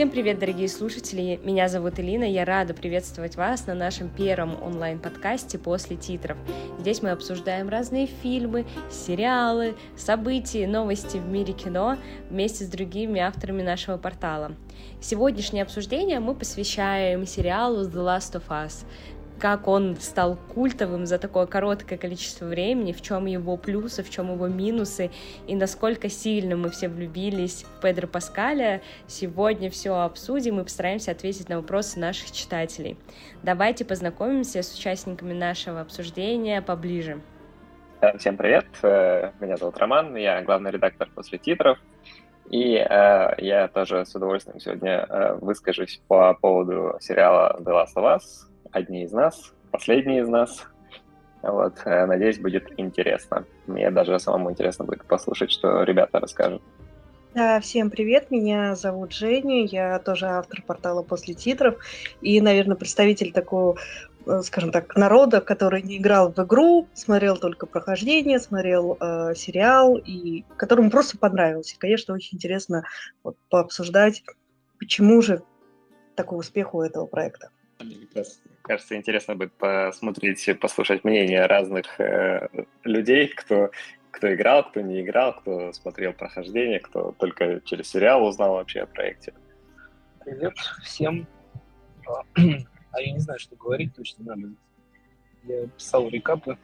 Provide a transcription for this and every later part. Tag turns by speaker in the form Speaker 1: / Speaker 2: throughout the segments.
Speaker 1: Всем привет, дорогие слушатели! Меня зовут Элина, я рада приветствовать вас на нашем первом онлайн-подкасте после титров. Здесь мы обсуждаем разные фильмы, сериалы, события, новости в мире кино вместе с другими авторами нашего портала. Сегодняшнее обсуждение мы посвящаем сериалу The Last of Us как он стал культовым за такое короткое количество времени, в чем его плюсы, в чем его минусы, и насколько сильно мы все влюбились в Педро Паскаля. Сегодня все обсудим и постараемся ответить на вопросы наших читателей. Давайте познакомимся с участниками нашего обсуждения поближе.
Speaker 2: Всем привет, э, меня зовут Роман, я главный редактор после титров, и э, я тоже с удовольствием сегодня э, выскажусь по поводу сериала The Last of Us, одни из нас, последние из нас. Вот, э, надеюсь, будет интересно. Мне даже самому интересно будет послушать, что ребята расскажут.
Speaker 3: Да, всем привет, меня зовут Женя, я тоже автор портала «После титров» и, наверное, представитель такого, э, скажем так, народа, который не играл в игру, смотрел только прохождение, смотрел э, сериал, и которому просто понравился. И, конечно, очень интересно вот, пообсуждать, почему же такой успех у этого проекта.
Speaker 2: Мне кажется, интересно будет посмотреть, послушать мнения разных э, людей, кто, кто играл, кто не играл, кто смотрел прохождение, кто только через сериал узнал вообще о проекте.
Speaker 4: Привет всем. А я не знаю, что говорить точно надо. Я писал рекапы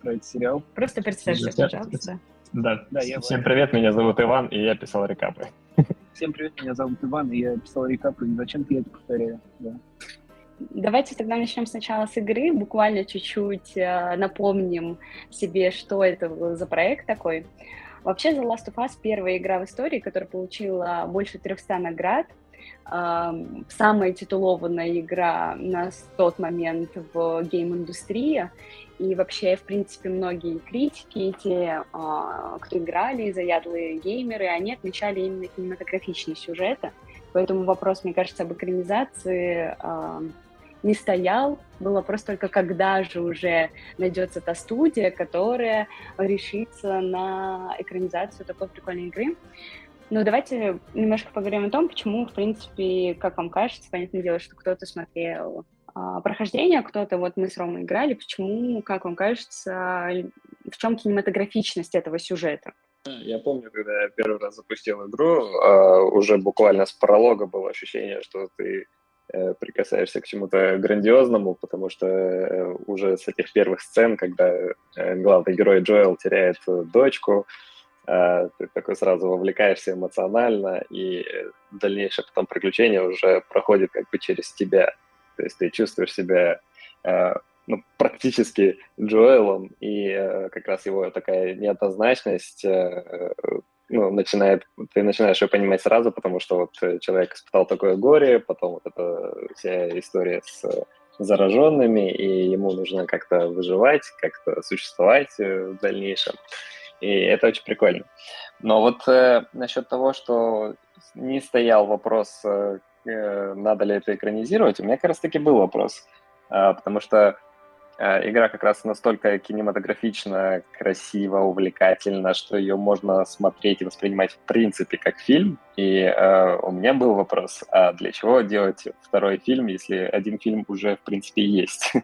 Speaker 4: про этот сериал.
Speaker 1: Просто представься, пожалуйста.
Speaker 2: Да, да я всем привет, меня зовут Иван, и я писал рекапы.
Speaker 4: Всем привет, меня зовут Иван, и я писал рекапы, зачем я это повторяю. Да.
Speaker 1: Давайте тогда начнем сначала с игры, буквально чуть-чуть э, напомним себе, что это за проект такой. Вообще The Last of Us первая игра в истории, которая получила больше 300 наград, самая титулованная игра на тот момент в гейм-индустрии, и вообще, в принципе, многие критики, те, э, кто играли, заядлые геймеры, они отмечали именно кинематографичные сюжеты, поэтому вопрос, мне кажется, об экранизации не стоял. Был вопрос только, когда же уже найдется та студия, которая решится на экранизацию такой прикольной игры. Ну, давайте немножко поговорим о том, почему, в принципе, как вам кажется, понятное дело, что кто-то смотрел а, прохождение, кто-то, вот мы с Ромой играли, почему, как вам кажется, в чем кинематографичность этого сюжета?
Speaker 2: Я помню, когда я первый раз запустил игру, а, уже буквально с пролога было ощущение, что ты прикасаешься к чему-то грандиозному, потому что э, уже с этих первых сцен, когда э, главный герой Джоэл теряет дочку, ты такой сразу вовлекаешься эмоционально, и дальнейшее потом приключение уже проходит как бы через тебя. То есть ты чувствуешь себя ну, практически Джоэлом, и как раз его такая неоднозначность ну, начинает, ты начинаешь ее понимать сразу, потому что вот э, человек испытал такое горе, потом вот эта вся история с зараженными, и ему нужно как-то выживать, как-то существовать э, в дальнейшем. И это очень прикольно. Но вот э, насчет того, что не стоял вопрос, э, надо ли это экранизировать, у меня как раз-таки был вопрос. Э, потому что Э, игра как раз настолько кинематографично, красиво, увлекательна, что ее можно смотреть и воспринимать в принципе как фильм. И э, у меня был вопрос, а для чего делать второй фильм, если один фильм уже в принципе есть?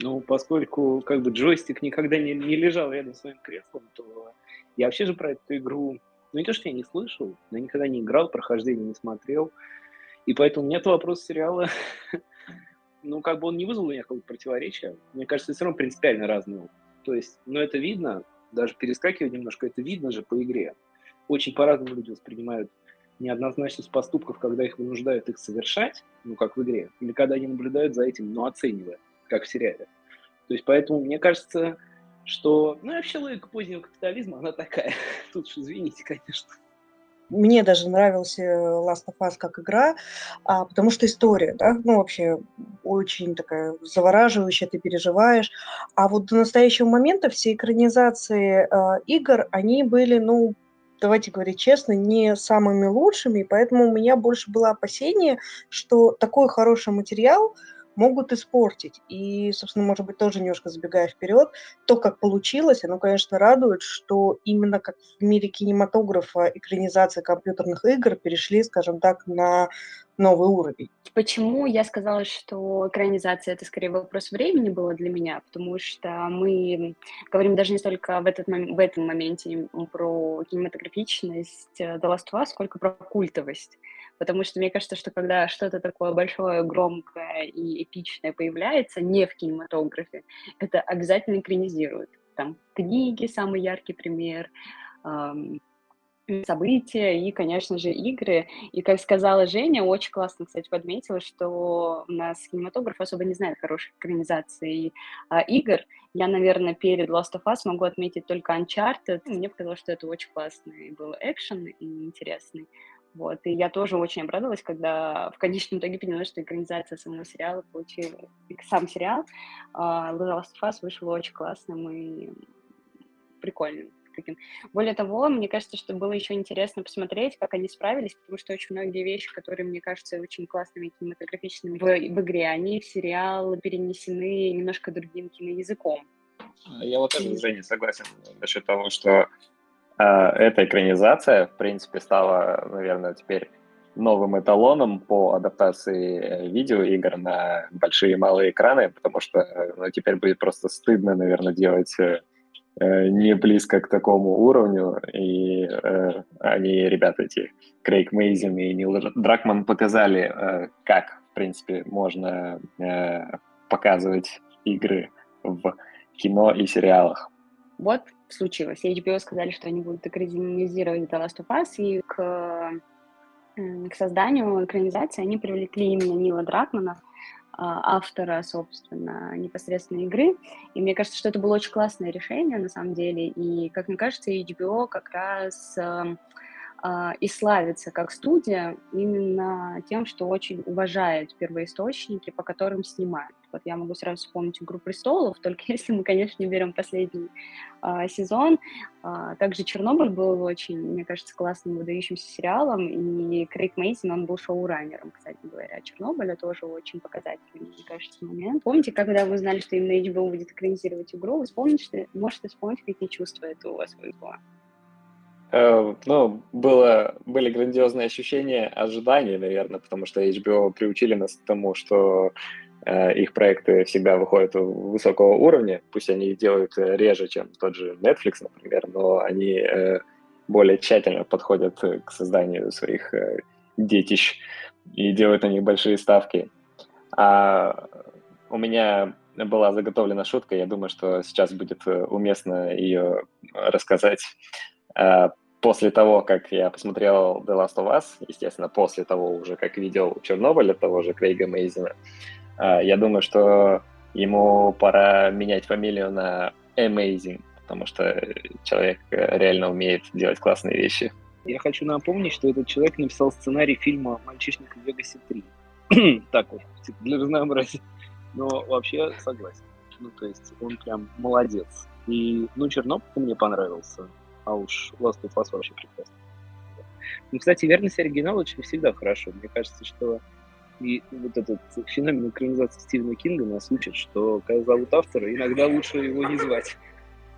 Speaker 4: Ну, поскольку как бы джойстик никогда не, не лежал рядом с своим креслом, то я вообще же про эту игру, ну не то, что я не слышал, но никогда не играл, прохождение не смотрел. И поэтому нет вопроса сериала ну, как бы он не вызвал у меня какого-то противоречия. Мне кажется, все равно принципиально разный опыт. То есть, ну, это видно, даже перескакивая немножко, это видно же по игре. Очень по-разному люди воспринимают неоднозначность поступков, когда их вынуждают их совершать, ну, как в игре, или когда они наблюдают за этим, но оценивая, как в сериале. То есть, поэтому мне кажется, что, ну, вообще логика позднего капитализма, она такая. Тут уж извините, конечно.
Speaker 3: Мне даже нравился Last of Us как игра, а, потому что история, да, ну вообще очень такая завораживающая, ты переживаешь. А вот до настоящего момента все экранизации э, игр, они были, ну, давайте говорить честно, не самыми лучшими, поэтому у меня больше было опасение, что такой хороший материал могут испортить. И, собственно, может быть, тоже немножко забегая вперед, то, как получилось, оно, конечно, радует, что именно как в мире кинематографа экранизация компьютерных игр перешли, скажем так, на новый уровень.
Speaker 1: Почему я сказала, что экранизация это скорее вопрос времени было для меня, потому что мы говорим даже не столько в, этот, в этом моменте про кинематографичность The Last of Us, сколько про культовость. Потому что мне кажется, что когда что-то такое большое, громкое и эпичное появляется не в кинематографе, это обязательно экранизируют. Там книги, самый яркий пример, события и, конечно же, игры. И, как сказала Женя, очень классно, кстати, подметила, что у нас кинематограф особо не знает хороших экранизаций а, игр. Я, наверное, перед Last of Us могу отметить только Uncharted. Мне показалось, что это очень классный был экшен и интересный. Вот, и я тоже очень обрадовалась, когда в конечном итоге поняла, что экранизация самого сериала получила... Сам сериал uh, The Last of Us вышел очень классным и прикольным таким. Более того, мне кажется, что было еще интересно посмотреть, как они справились, потому что очень многие вещи, которые мне кажутся очень классными кинематографичными в, в игре, они в сериал перенесены немножко другим киноязыком.
Speaker 2: Я вот тоже, Женя, согласен насчет того, что эта экранизация, в принципе, стала, наверное, теперь новым эталоном по адаптации э, видеоигр на большие и малые экраны, потому что ну, теперь будет просто стыдно, наверное, делать э, Э, не близко к такому уровню, и э, они, ребята эти, Крейг Мейзин и Нил Дракман показали, э, как, в принципе, можно э, показывать игры в кино и сериалах.
Speaker 1: Вот случилось. HBO сказали, что они будут экранизировать The Last of Us, и к, к созданию экранизации они привлекли именно Нила Дракмана, а, автора, собственно, непосредственно игры. И мне кажется, что это было очень классное решение, на самом деле. И, как мне кажется, HBO как раз эм, и славится как студия именно тем, что очень уважает первоисточники, по которым снимают. Вот я могу сразу вспомнить «Игру престолов», только если мы, конечно, не берем последний а, сезон. А, также «Чернобыль» был очень, мне кажется, классным, выдающимся сериалом, и Крейг Мейсон, он был шоураннером, кстати говоря. «Чернобыль» тоже очень показательный, мне кажется, момент. Помните, когда вы узнали, что именно HBO будет экранизировать игру, вы вспомните, можете вспомнить, какие чувства это у вас вызвало?
Speaker 2: Э, ну, было, были грандиозные ощущения, ожидания, наверное, потому что HBO приучили нас к тому, что э, их проекты всегда выходят высокого уровня, пусть они их делают э, реже, чем тот же Netflix, например, но они более тщательно подходят к созданию своих детищ и делают на них большие ставки. А у меня была заготовлена шутка, я думаю, что сейчас будет уместно ее рассказать. Э, после того, как я посмотрел The Last of Us, естественно, после того уже, как видел Чернобыль от того же Крейга Мейзена, э, я думаю, что ему пора менять фамилию на Amazing, потому что человек реально умеет делать классные вещи.
Speaker 4: Я хочу напомнить, что этот человек написал сценарий фильма «Мальчишник в Вегасе 3». так вот, типа, для разнообразия. Но вообще согласен. Ну, то есть он прям молодец. И, ну, Чернобыль мне понравился а уж Last of Us вообще прекрасно. Ну, кстати, верность оригинала очень всегда хорошо. Мне кажется, что и вот этот феномен экранизации Стивена Кинга нас учит, что когда зовут автора, иногда лучше его не звать.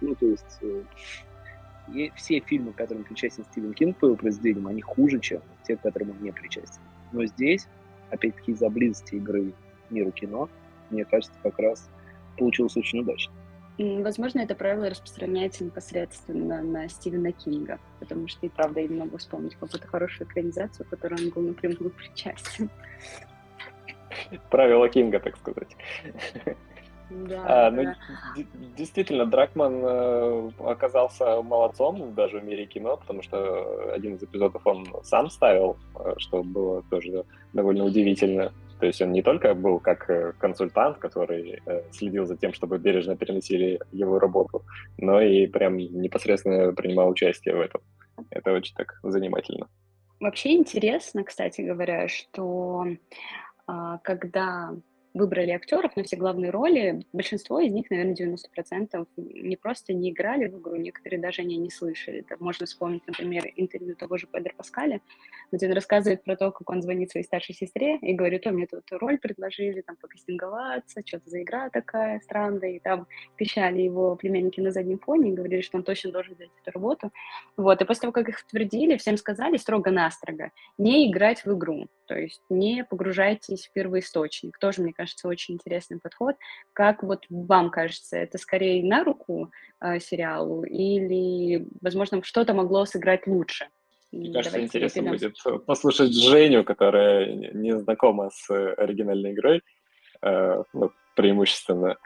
Speaker 4: Ну, то есть э, все фильмы, к которым причастен Стивен Кинг по его произведениям, они хуже, чем те, к которым он не причастен. Но здесь, опять-таки, из-за близости игры миру кино, мне кажется, как раз получилось очень удачно.
Speaker 1: Возможно, это правило распространяется непосредственно на Стивена Кинга, потому что и правда я не могу вспомнить какую-то хорошую экранизацию, в которой он был напрямую причастен.
Speaker 2: Правило Кинга, так сказать. Да, а, ну, да. действительно, Дракман э, оказался молодцом даже в мире кино, потому что один из эпизодов он сам ставил, э, что было тоже довольно удивительно. То есть он не только был как э, консультант, который э, следил за тем, чтобы бережно переносили его работу, но и прям непосредственно принимал участие в этом. Это очень так занимательно.
Speaker 1: Вообще интересно, кстати говоря, что а, когда выбрали актеров на все главные роли, большинство из них, наверное, 90% не просто не играли в игру, некоторые даже они не слышали. Так можно вспомнить, например, интервью того же Педро Паскаля, где он рассказывает про то, как он звонит своей старшей сестре и говорит, о, мне тут роль предложили, там, покастинговаться, что-то за игра такая странная, и там пищали его племянники на заднем фоне и говорили, что он точно должен взять эту работу. Вот, и после того, как их утвердили, всем сказали строго-настрого не играть в игру, то есть не погружайтесь в первоисточник. Тоже, мне кажется, очень интересный подход. Как вот вам кажется, это скорее на руку э, сериалу или, возможно, что-то могло сыграть лучше?
Speaker 2: Мне кажется, Давайте интересно будет послушать Женю, которая не знакома с оригинальной игрой, э, ну, преимущественно,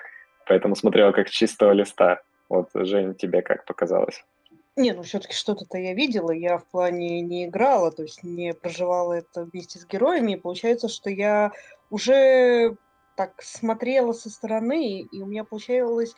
Speaker 2: поэтому смотрела как чистого листа. Вот, Жень, тебе как показалось?
Speaker 3: Не, ну все-таки что-то-то я видела, я в плане не играла, то есть не проживала это вместе с героями, и получается, что я уже так смотрела со стороны, и у меня получалось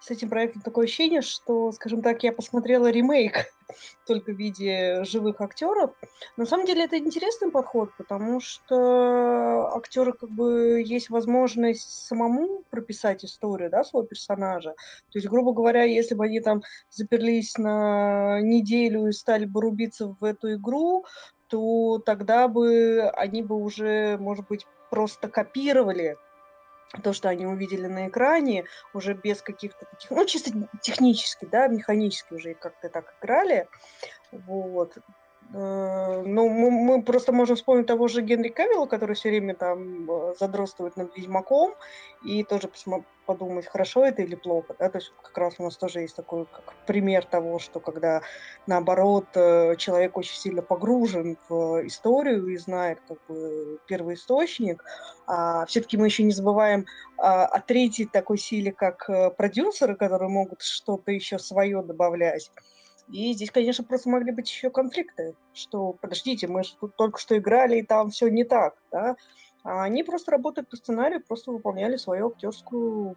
Speaker 3: с этим проектом такое ощущение, что, скажем так, я посмотрела ремейк только в виде живых актеров. На самом деле это интересный подход, потому что актеры как бы есть возможность самому прописать историю, да, своего персонажа. То есть, грубо говоря, если бы они там заперлись на неделю и стали бы рубиться в эту игру, то тогда бы они бы уже, может быть, просто копировали то, что они увидели на экране, уже без каких-то таких, ну, чисто технически, да, механически уже как-то так играли, вот. Э, ну, мы, мы просто можем вспомнить того же Генри Кавилла, который все время там э, задротствует над Ведьмаком, и тоже подумать, хорошо это или плохо. Да? То есть как раз у нас тоже есть такой как пример того, что когда, наоборот, э, человек очень сильно погружен в историю и знает как бы первоисточник, а все-таки мы еще не забываем а, о третьей такой силе, как продюсеры, которые могут что-то еще свое добавлять. И здесь, конечно, просто могли быть еще конфликты, что, подождите, мы же тут только что играли, и там все не так, да? А они просто работают по сценарию, просто выполняли свою актерскую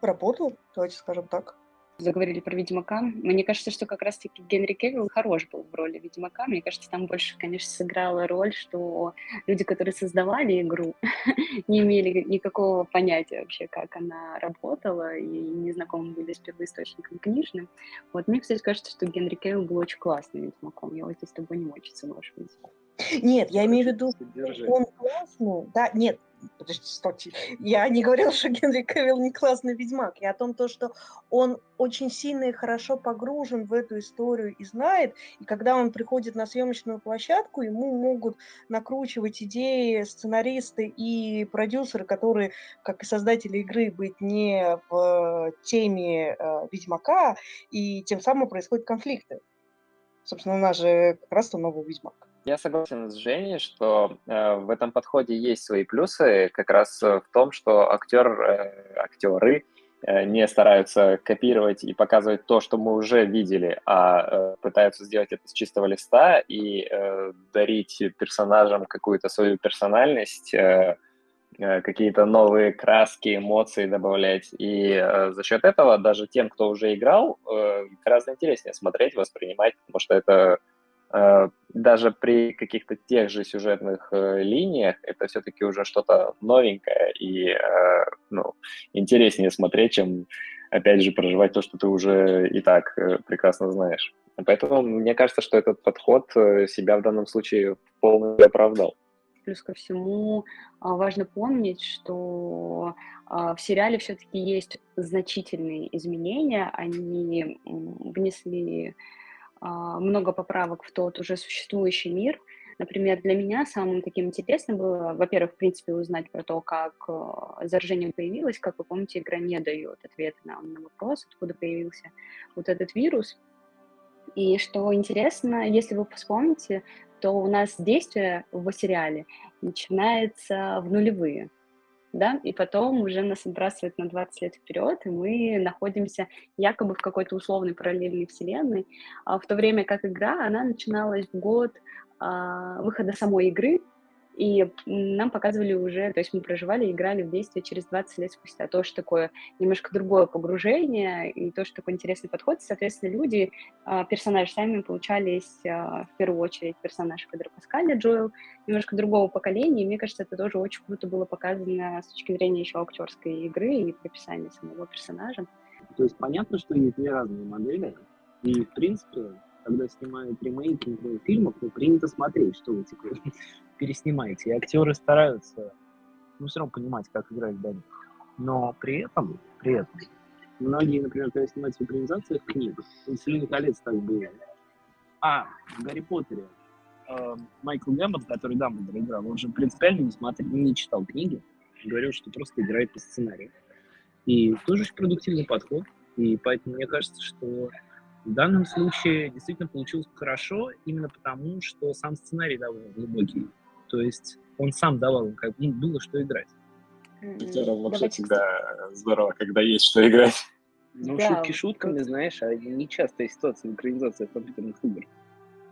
Speaker 3: работу, давайте скажем так
Speaker 1: заговорили про Ведьмака. Мне кажется, что как раз-таки Генри Кевилл хорош был в роли Ведьмака. Мне кажется, там больше, конечно, сыграла роль, что люди, которые создавали игру, не имели никакого понятия вообще, как она работала, и не знакомы были с первоисточником книжным. Вот мне, кстати, кажется, что Генри Кевилл был очень классным Ведьмаком. Я вот здесь с тобой не очень соглашусь.
Speaker 3: Нет, я имею в виду, он классный. Да, нет, подождите, стойте. Я не говорила, что Генри Кевилл не классный ведьмак. Я о том, то, что он очень сильно и хорошо погружен в эту историю и знает, и когда он приходит на съемочную площадку, ему могут накручивать идеи сценаристы и продюсеры, которые, как и создатели игры, быть не в теме э, Ведьмака, и тем самым происходят конфликты. Собственно, у нас же как раз-то новый Ведьмак.
Speaker 2: Я согласен с Женей, что э, в этом подходе есть свои плюсы, как раз в том, что актер, э, актеры э, не стараются копировать и показывать то, что мы уже видели, а э, пытаются сделать это с чистого листа и э, дарить персонажам какую-то свою персональность, э, э, какие-то новые краски, эмоции добавлять. И э, за счет этого даже тем, кто уже играл, э, гораздо интереснее смотреть, воспринимать, потому что это Э, даже при каких-то тех же сюжетных э, линиях это все-таки уже что-то новенькое и э, ну, интереснее смотреть, чем, опять же, проживать то, что ты уже и так прекрасно знаешь. Поэтому мне кажется, что этот подход себя в данном случае полностью оправдал.
Speaker 1: Плюс ко всему важно помнить, что в сериале все-таки есть значительные изменения. Они внесли а, много поправок в тот уже существующий мир. Например, для меня самым таким интересным было, во-первых, в принципе, узнать про то, как э, заражение появилось. Как вы помните, игра не дает ответа на, на вопрос, откуда появился вот этот вирус. И что интересно, если вы вспомните, то у нас действие в сериале начинается в нулевые да, и потом уже нас отбрасывает на 20 лет вперед, и мы находимся якобы в какой-то условной параллельной вселенной, а в то время как игра, она начиналась в год а, выхода самой игры, и нам показывали уже, то есть мы проживали играли в действие через 20 лет спустя. То, что такое немножко другое погружение, и то, что такой интересный подход. Соответственно, люди, а, персонажи сами получались а, в первую очередь персонаж Педро Паскаля, Джоэл, немножко другого поколения, и мне кажется, это тоже очень круто было показано с точки зрения еще актерской игры и прописания самого персонажа.
Speaker 4: То есть понятно, что есть две разные модели, и, в принципе, когда снимают ремейки фильмов, ну, принято смотреть, что вы типа, переснимаете. И актеры стараются, ну, все равно понимать, как играть в Но при этом, при этом, многие, например, когда снимают в экранизациях книг, «Властелин колец» так было. А, в «Гарри Поттере» э, Майкл Гэмбот, который Дамблдор играл, он же принципиально не, смотрел, не читал книги, говорил, что просто играет по сценарию. И тоже очень продуктивный подход. И поэтому мне кажется, что в данном случае действительно получилось хорошо, именно потому, что сам сценарий довольно глубокий. То есть он сам давал им, как им было что играть.
Speaker 2: Актерам вообще всегда здорово, когда есть что играть.
Speaker 4: Ну, да, шутки шутками, вот... знаешь, а нечастая ситуация в экранизации компьютерных игр.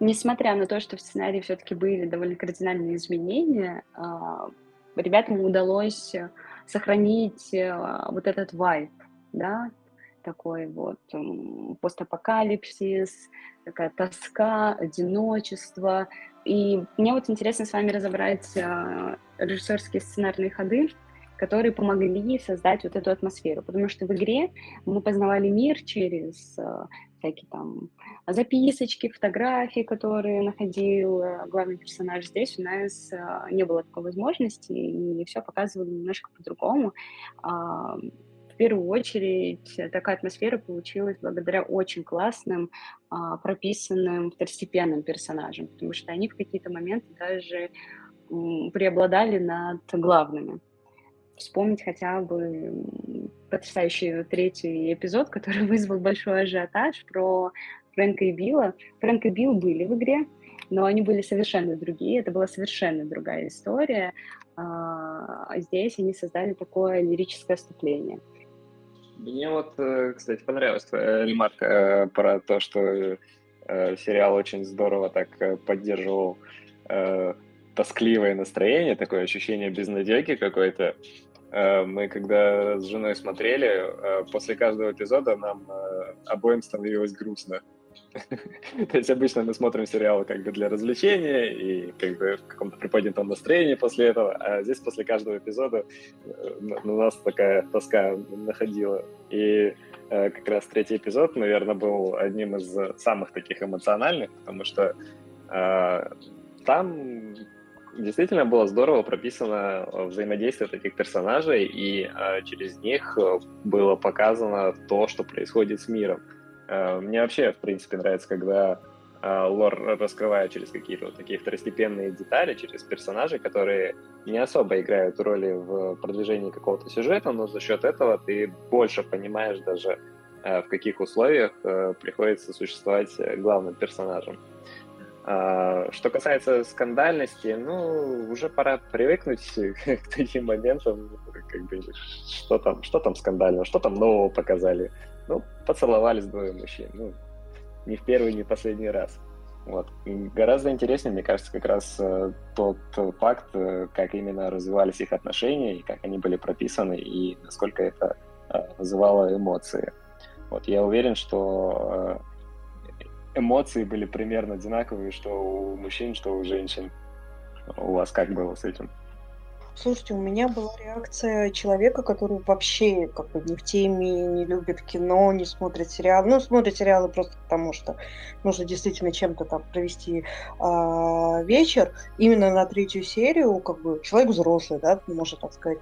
Speaker 1: Несмотря на то, что в сценарии все-таки были довольно кардинальные изменения, а, ребятам удалось сохранить а, вот этот вайб, да, такой вот постапокалипсис, такая тоска, одиночество. И мне вот интересно с вами разобрать э, режиссерские сценарные ходы, которые помогли создать вот эту атмосферу. Потому что в игре мы познавали мир через э, всякие там записочки, фотографии, которые находил э, главный персонаж. Здесь у нас не было такой возможности, и все показывали немножко по-другому в первую очередь такая атмосфера получилась благодаря очень классным, а, прописанным второстепенным персонажам, потому что они в какие-то моменты даже преобладали над главными. Вспомнить хотя бы потрясающий третий эпизод, который вызвал большой ажиотаж про Фрэнка и Билла. Фрэнк и Билл были в игре, но они были совершенно другие, это была совершенно другая история. А здесь они создали такое лирическое вступление.
Speaker 2: Мне вот, э, кстати, понравилась твоя ремарка э, про то, что э, сериал очень здорово так поддерживал тоскливое настроение, такое ощущение безнадеги какой-то. Мы когда с женой смотрели, после каждого эпизода нам обоим становилось грустно. То есть обычно мы смотрим сериалы как бы для развлечения и как бы в каком-то приподнятом настроении после этого, а здесь после каждого эпизода э, на нас такая тоска находила. И э, как раз третий эпизод, наверное, был одним из самых таких эмоциональных, потому что э, там действительно было здорово прописано взаимодействие таких персонажей, и э, через них было показано то, что происходит с миром. Э, мне вообще, в принципе, нравится, когда э, лор раскрывает через какие-то вот такие второстепенные детали, через персонажей, которые не особо играют роли в продвижении какого-то сюжета, но за счет этого ты больше понимаешь даже, э, в каких условиях приходится существовать главным персонажем. Что касается скандальности, ну, уже пора привыкнуть к таким моментам, как бы, что там, что там скандального, что там нового показали. Ну, поцеловались двое мужчин. Ну, не в первый, не в последний раз. Вот. И гораздо интереснее, мне кажется, как раз э, тот факт, э, как именно развивались их отношения, и как они были прописаны, и насколько это э, вызывало эмоции. Вот. Я уверен, что э, эмоции были примерно одинаковые, что у мужчин, что у женщин. У вас как было с этим?
Speaker 3: Слушайте, у меня была реакция человека, который вообще как бы не в теме, не любит кино, не смотрит сериалы. Ну, смотрит сериалы просто потому, что нужно действительно чем-то там провести а, вечер. Именно на третью серию, как бы, человек взрослый, да, можно так сказать,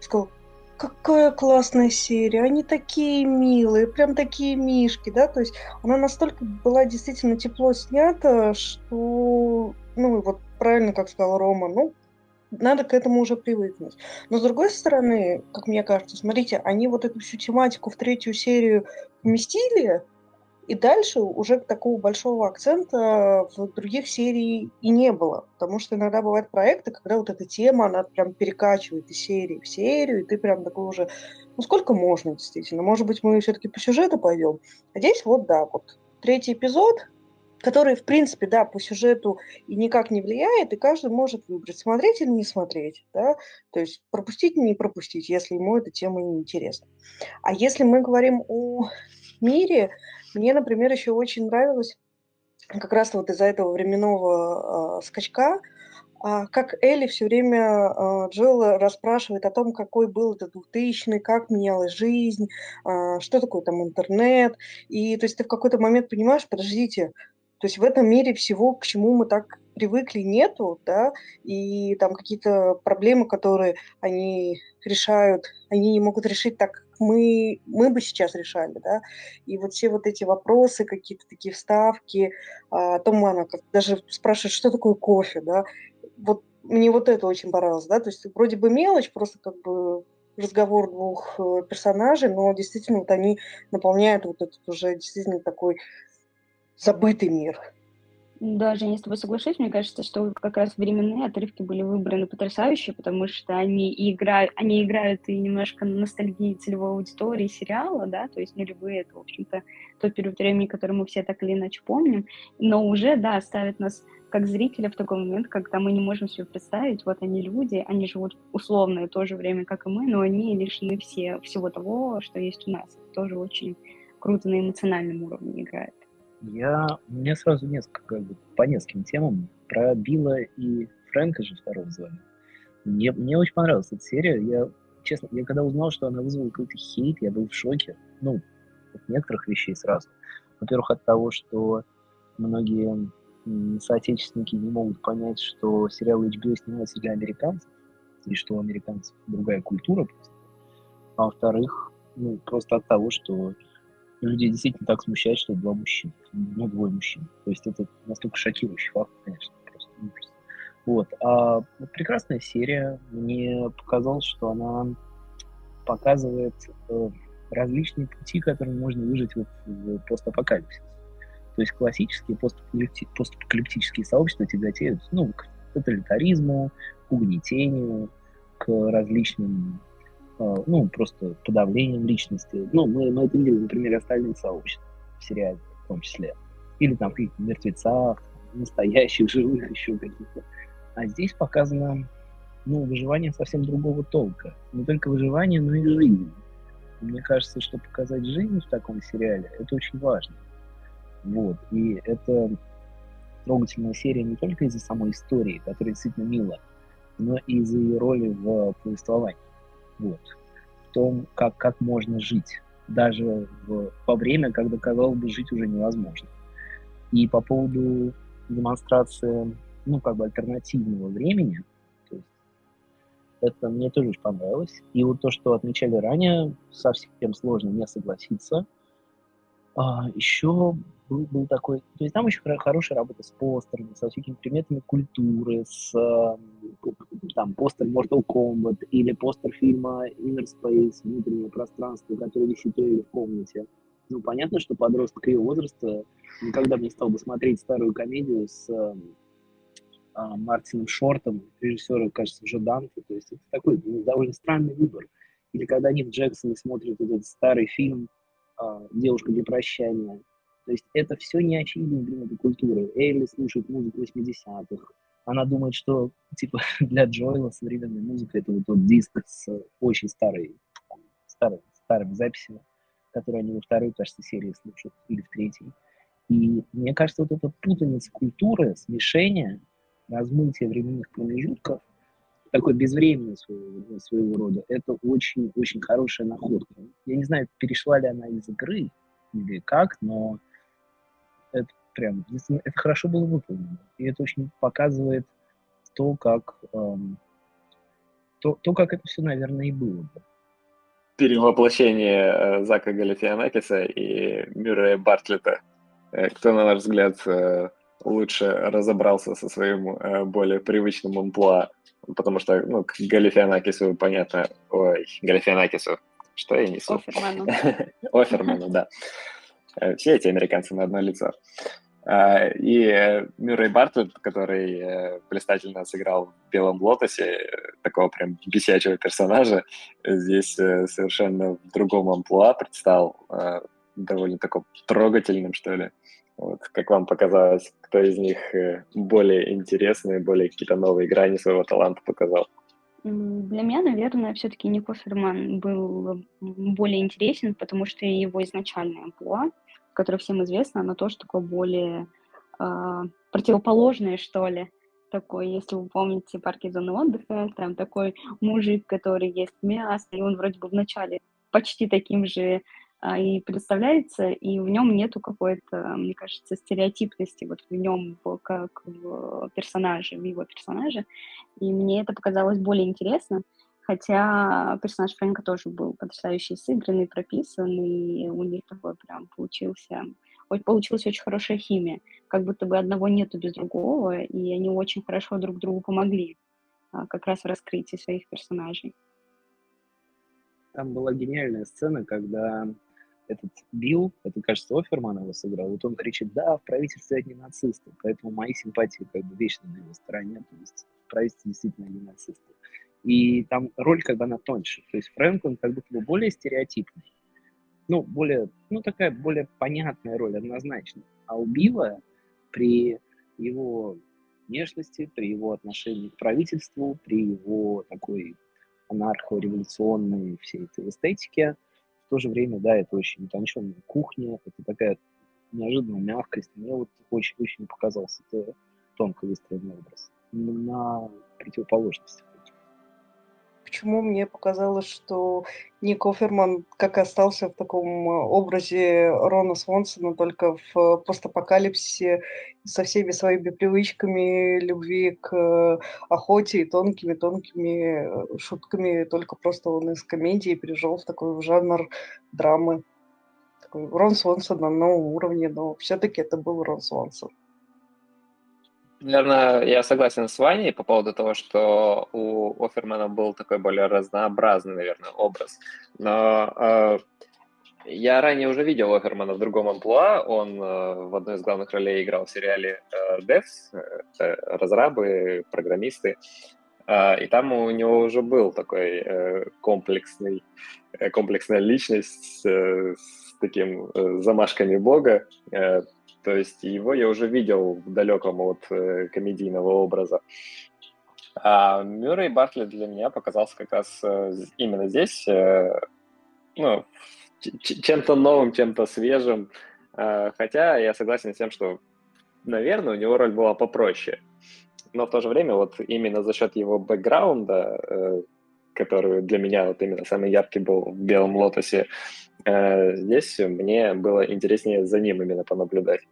Speaker 3: сказал, какая классная серия, они такие милые, прям такие мишки, да, то есть она настолько была действительно тепло снята, что, ну, вот правильно, как сказал Рома, ну, надо к этому уже привыкнуть. Но с другой стороны, как мне кажется, смотрите, они вот эту всю тематику в третью серию вместили, и дальше уже такого большого акцента в других сериях и не было. Потому что иногда бывают проекты, когда вот эта тема, она прям перекачивает из серии в серию, и ты прям такой уже, ну сколько можно действительно? Может быть, мы все-таки по сюжету пойдем? А здесь вот да, вот третий эпизод, который, в принципе, да, по сюжету и никак не влияет, и каждый может выбрать, смотреть или не смотреть, да, то есть пропустить или не пропустить, если ему эта тема не интересна. А если мы говорим о мире, мне, например, еще очень нравилось как раз вот из-за этого временного э, скачка, э, как Элли все время э, Джилла расспрашивает о том, какой был этот 2000 как менялась жизнь, что такое там интернет. И то есть ты в какой-то момент понимаешь, подождите, то есть в этом мире всего, к чему мы так привыкли, нету, да, и там какие-то проблемы, которые они решают, они не могут решить так, как мы, мы бы сейчас решали, да, и вот все вот эти вопросы, какие-то такие вставки, а, о том она как даже спрашивает, что такое кофе, да, вот мне вот это очень понравилось, да, то есть вроде бы мелочь, просто как бы разговор двух э, персонажей, но действительно вот они наполняют вот этот уже действительно такой забытый мир.
Speaker 1: Да, Женя, я с тобой соглашусь. Мне кажется, что как раз временные отрывки были выбраны потрясающие, потому что они и играют, они играют и немножко на ностальгии целевой аудитории сериала, да, то есть нулевые, это, в общем-то, тот период времени, который мы все так или иначе помним, но уже, да, ставит нас как зрителя в такой момент, когда мы не можем себе представить, вот они люди, они живут условно и то же время, как и мы, но они лишены все, всего того, что есть у нас. Это тоже очень круто на эмоциональном уровне играет.
Speaker 4: Я, у меня сразу несколько, как бы, по нескольким темам. Про Билла и Фрэнка же второго звали. Мне, мне очень понравилась эта серия. Я, честно, я когда узнал, что она вызвала какой-то хейт, я был в шоке. Ну, от некоторых вещей сразу. Во-первых, от того, что многие соотечественники не могут понять, что сериал HBO снимается для американцев, и что у американцев другая культура просто. А во-вторых, ну, просто от того, что людей действительно так смущает, что два мужчины, ну, двое мужчин. То есть это настолько шокирующий факт, конечно, просто ужас. Вот. А прекрасная серия. Мне показалось, что она показывает э, различные пути, которые можно выжить вот в постапокалипсис. То есть классические постапокалипти- постапокалиптические сообщества тяготеют ну, к тоталитаризму, к угнетению, к различным ну, просто подавлением личности. Ну, мы, мы это видели, например, остальных сообществ в сериале в том числе. Или там каких-то мертвецах, настоящих, живых еще каких-то. А здесь показано, ну, выживание совсем другого толка. Не только выживание, но и жизнь. мне кажется, что показать жизнь в таком сериале, это очень важно. Вот. И это трогательная серия не только из-за самой истории, которая действительно мила, но и из-за ее роли в повествовании. Вот. В том, как, как можно жить, даже в, во время, когда, казалось бы, жить уже невозможно. И по поводу демонстрации, ну, как бы альтернативного времени, то есть это мне тоже понравилось. И вот то, что отмечали ранее, совсем сложно не согласиться. А, еще был, был такой... То есть там еще хорошая работа с постерами, со всякими предметами культуры, с там постер Mortal Kombat или постер фильма Inner Space, внутреннее пространство, которое висит в комнате. Ну, понятно, что подросток ее возраста никогда бы не стал бы смотреть старую комедию с э, Мартином Шортом, режиссера, кажется, уже Данте. То есть это такой довольно странный выбор. Или когда Ник Джексон смотрит этот старый фильм «Девушка для прощания», то есть это все не очевидные предметы культуры. Эйли слушает музыку 80-х. Она думает, что типа для Джоэла современная музыка это вот тот диск с очень старой, старой, старыми записями, которые они во второй, кажется, серии слушают, или в третьей. И мне кажется, вот эта путаница культуры, смешение, размытие временных промежутков, такой безвременный своего, своего рода, это очень-очень хорошая находка. Я не знаю, перешла ли она из игры или как, но это прям, это хорошо было выполнено. И это очень показывает то, как, эм, то, то, как это все, наверное, и было бы.
Speaker 2: Перевоплощение э, Зака Галифианакиса и Мюррея Бартлета. Э, кто, на наш взгляд, э, лучше разобрался со своим более привычным амплуа, потому что, ну, к Галифианакису понятно, ой, Галифианакису, что я несу?
Speaker 1: Оферману.
Speaker 2: Оферману, да. Э, все эти американцы на одно лицо. А, и Мюррей Бартлетт, который э, блистательно сыграл в «Белом лотосе», такого прям бесячего персонажа, здесь э, совершенно в другом амплуа предстал, довольно таком трогательным, что ли. Вот, как вам показалось, кто из них э, более интересный, более какие-то новые грани своего таланта показал?
Speaker 1: Для меня, наверное, все-таки Нико Ферман был более интересен, потому что его изначальная амплуа, которая всем известна, она тоже такое более э, противоположное, что ли, такой, если вы помните парки зоны отдыха, там такой мужик, который ест мясо, и он вроде бы вначале почти таким же и представляется, и в нем нету какой-то, мне кажется, стереотипности вот в нем как в персонаже, в его персонаже, и мне это показалось более интересно, хотя персонаж Фрэнка тоже был потрясающе сыгранный, прописан, и у них такой прям получился, получилась очень хорошая химия, как будто бы одного нету без другого, и они очень хорошо друг другу помогли а, как раз в раскрытии своих персонажей.
Speaker 4: Там была гениальная сцена, когда этот Билл, это, кажется, Оферман его сыграл, вот он кричит, да, в правительстве одни нацисты, поэтому мои симпатии как бы вечно на его стороне, то есть в правительстве действительно одни нацисты. И там роль как бы она тоньше, то есть Фрэнк, он как будто бы более стереотипный, ну, более, ну, такая более понятная роль, однозначно. А у Билла при его внешности, при его отношении к правительству, при его такой анархо-революционной всей этой эстетике, то же время, да, это очень утонченная кухня, это такая неожиданная мягкость. Мне вот очень-очень показался это тонко выстроенный образ. На противоположность
Speaker 3: почему мне показалось, что Ник Оферман как остался в таком э, образе Рона Свонсона, только в постапокалипсисе со всеми своими привычками любви к э, охоте и тонкими-тонкими э, шутками, только просто он из комедии перешел в такой жанр драмы. Такой Рон Свонсон на новом уровне, но все-таки это был Рон Свонсон.
Speaker 2: Наверное, я согласен с Ваней по поводу того, что у Офермана был такой более разнообразный, наверное, образ. Но э, я ранее уже видел Офермана в другом амплуа. Он э, в одной из главных ролей играл в сериале э, Devs, э, разрабы, программисты. Э, и там у него уже был такой э, комплексный, э, комплексная личность э, с таким э, замашками бога. Э, то есть его я уже видел в далеком от э, комедийного образа. А Мюррей Бартлетт для меня показался как раз э, именно здесь, э, ну, чем-то новым, чем-то свежим. Э, хотя я согласен с тем, что, наверное, у него роль была попроще. Но в то же время вот именно за счет его бэкграунда, э, который для меня вот именно самый яркий был в «Белом лотосе», э, здесь мне было интереснее за ним именно понаблюдать.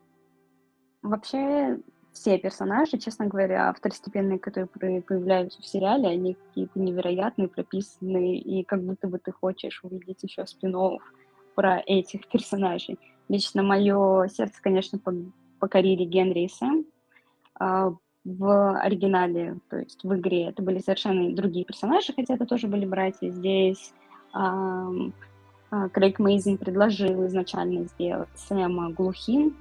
Speaker 1: Вообще, все персонажи, честно говоря, второстепенные, которые появляются в сериале, они какие-то невероятные, прописанные, и как будто бы ты хочешь увидеть еще спин про этих персонажей. Лично мое сердце, конечно, покорили Генри и Сэм. А, в оригинале, то есть в игре, это были совершенно другие персонажи, хотя это тоже были братья. Здесь а, Крейг Мейзин предложил изначально сделать Сэма глухим,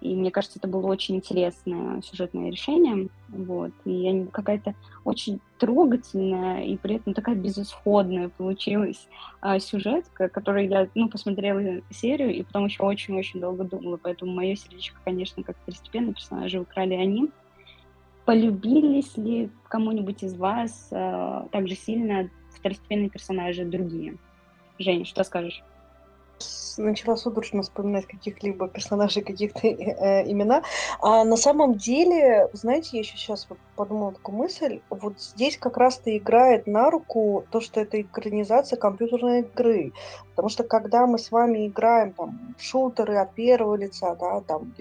Speaker 1: и мне кажется, это было очень интересное сюжетное решение. Вот. И какая-то очень трогательная и при этом такая безысходная получилась а, сюжетка, которую я ну, посмотрела серию и потом еще очень-очень долго думала. Поэтому мое сердечко, конечно, как второстепенный персонаж украли они. Полюбились ли кому-нибудь из вас а, так же сильно второстепенные персонажи другие? Жень, что скажешь?
Speaker 3: Начала судорожно вспоминать каких-либо персонажей, каких-то э, имена. А на самом деле, знаете, я еще сейчас вот подумала такую мысль, вот здесь как раз-то играет на руку то, что это экранизация компьютерной игры. Потому что когда мы с вами играем там шутеры от первого лица, да, там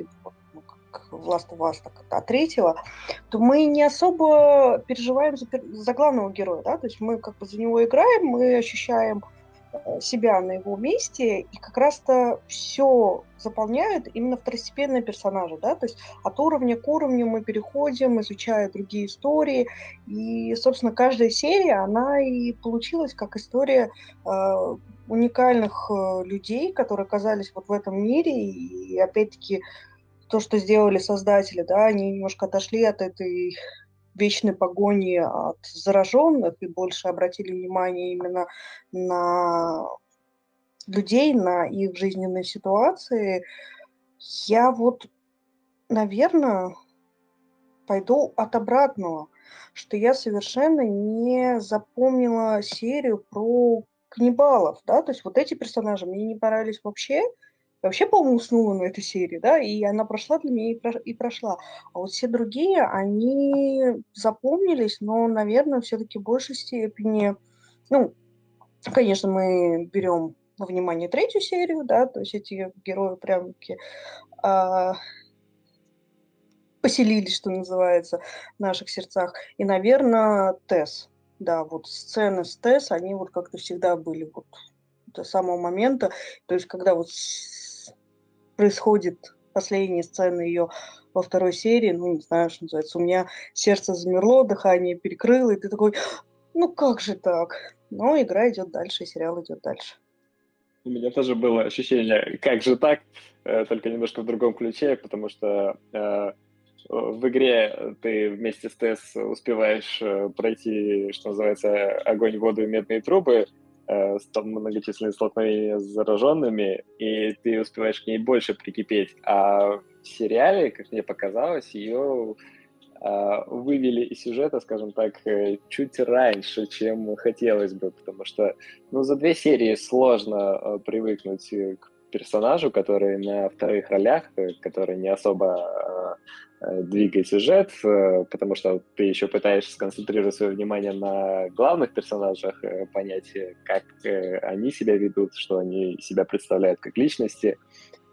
Speaker 3: в Last of Us, так, от третьего, то мы не особо переживаем за, за главного героя, да, то есть мы как бы за него играем, мы ощущаем себя на его месте, и как раз-то все заполняют именно второстепенные персонажи, да, то есть от уровня к уровню мы переходим, изучая другие истории, и, собственно, каждая серия, она и получилась как история э, уникальных э, людей, которые оказались вот в этом мире, и, опять-таки то, что сделали создатели, да, они немножко отошли от этой вечной погони от зараженных и больше обратили внимание именно на людей, на их жизненные ситуации, я вот наверное, пойду от обратного, что я совершенно не запомнила серию про каннибалов, да, то есть вот эти персонажи мне не понравились вообще, вообще, по-моему, уснула на этой серии, да, и она прошла для меня и, про- и прошла. А вот все другие, они запомнились, но, наверное, все-таки в большей степени, ну, конечно, мы берем во внимание третью серию, да, то есть эти герои прям-таки а, поселились, что называется, в наших сердцах. И, наверное, Тесс. Да, вот сцены с Тесс, они вот как-то всегда были вот до самого момента. То есть, когда вот происходит последняя сцена ее во второй серии, ну, не знаю, что называется, у меня сердце замерло, дыхание перекрыло, и ты такой, ну, как же так? Но игра идет дальше, сериал идет дальше.
Speaker 2: У меня тоже было ощущение, как же так, э, только немножко в другом ключе, потому что э, в игре ты вместе с ТЭС успеваешь э, пройти, что называется, огонь, воду и медные трубы, э, многочисленные столкновения с зараженными, и ты успеваешь к ней больше прикипеть. А в сериале, как мне показалось, ее э, вывели из сюжета, скажем так, чуть раньше, чем хотелось бы, потому что ну, за две серии сложно привыкнуть к персонажу, который на вторых ролях, который не особо Э, двигать сюжет, э, потому что ты еще пытаешься сконцентрировать свое внимание на главных персонажах, э, понять, как они себя ведут, что они себя представляют как личности.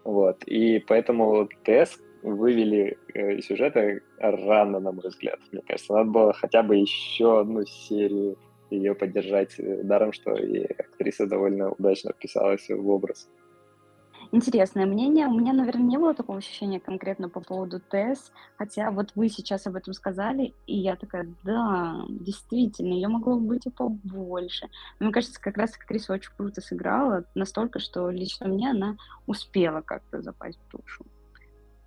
Speaker 2: Вот. И поэтому ТС вывели из сюжета рано, на мой взгляд. Мне кажется, надо было хотя бы еще одну серию ее поддержать, даром, что и актриса довольно удачно вписалась в образ
Speaker 1: интересное мнение. У меня, наверное, не было такого ощущения конкретно по поводу ТЭС, хотя вот вы сейчас об этом сказали, и я такая, да, действительно, ее могло быть и побольше. Мне кажется, как раз актриса очень круто сыграла, настолько, что лично мне она успела как-то запасть в душу.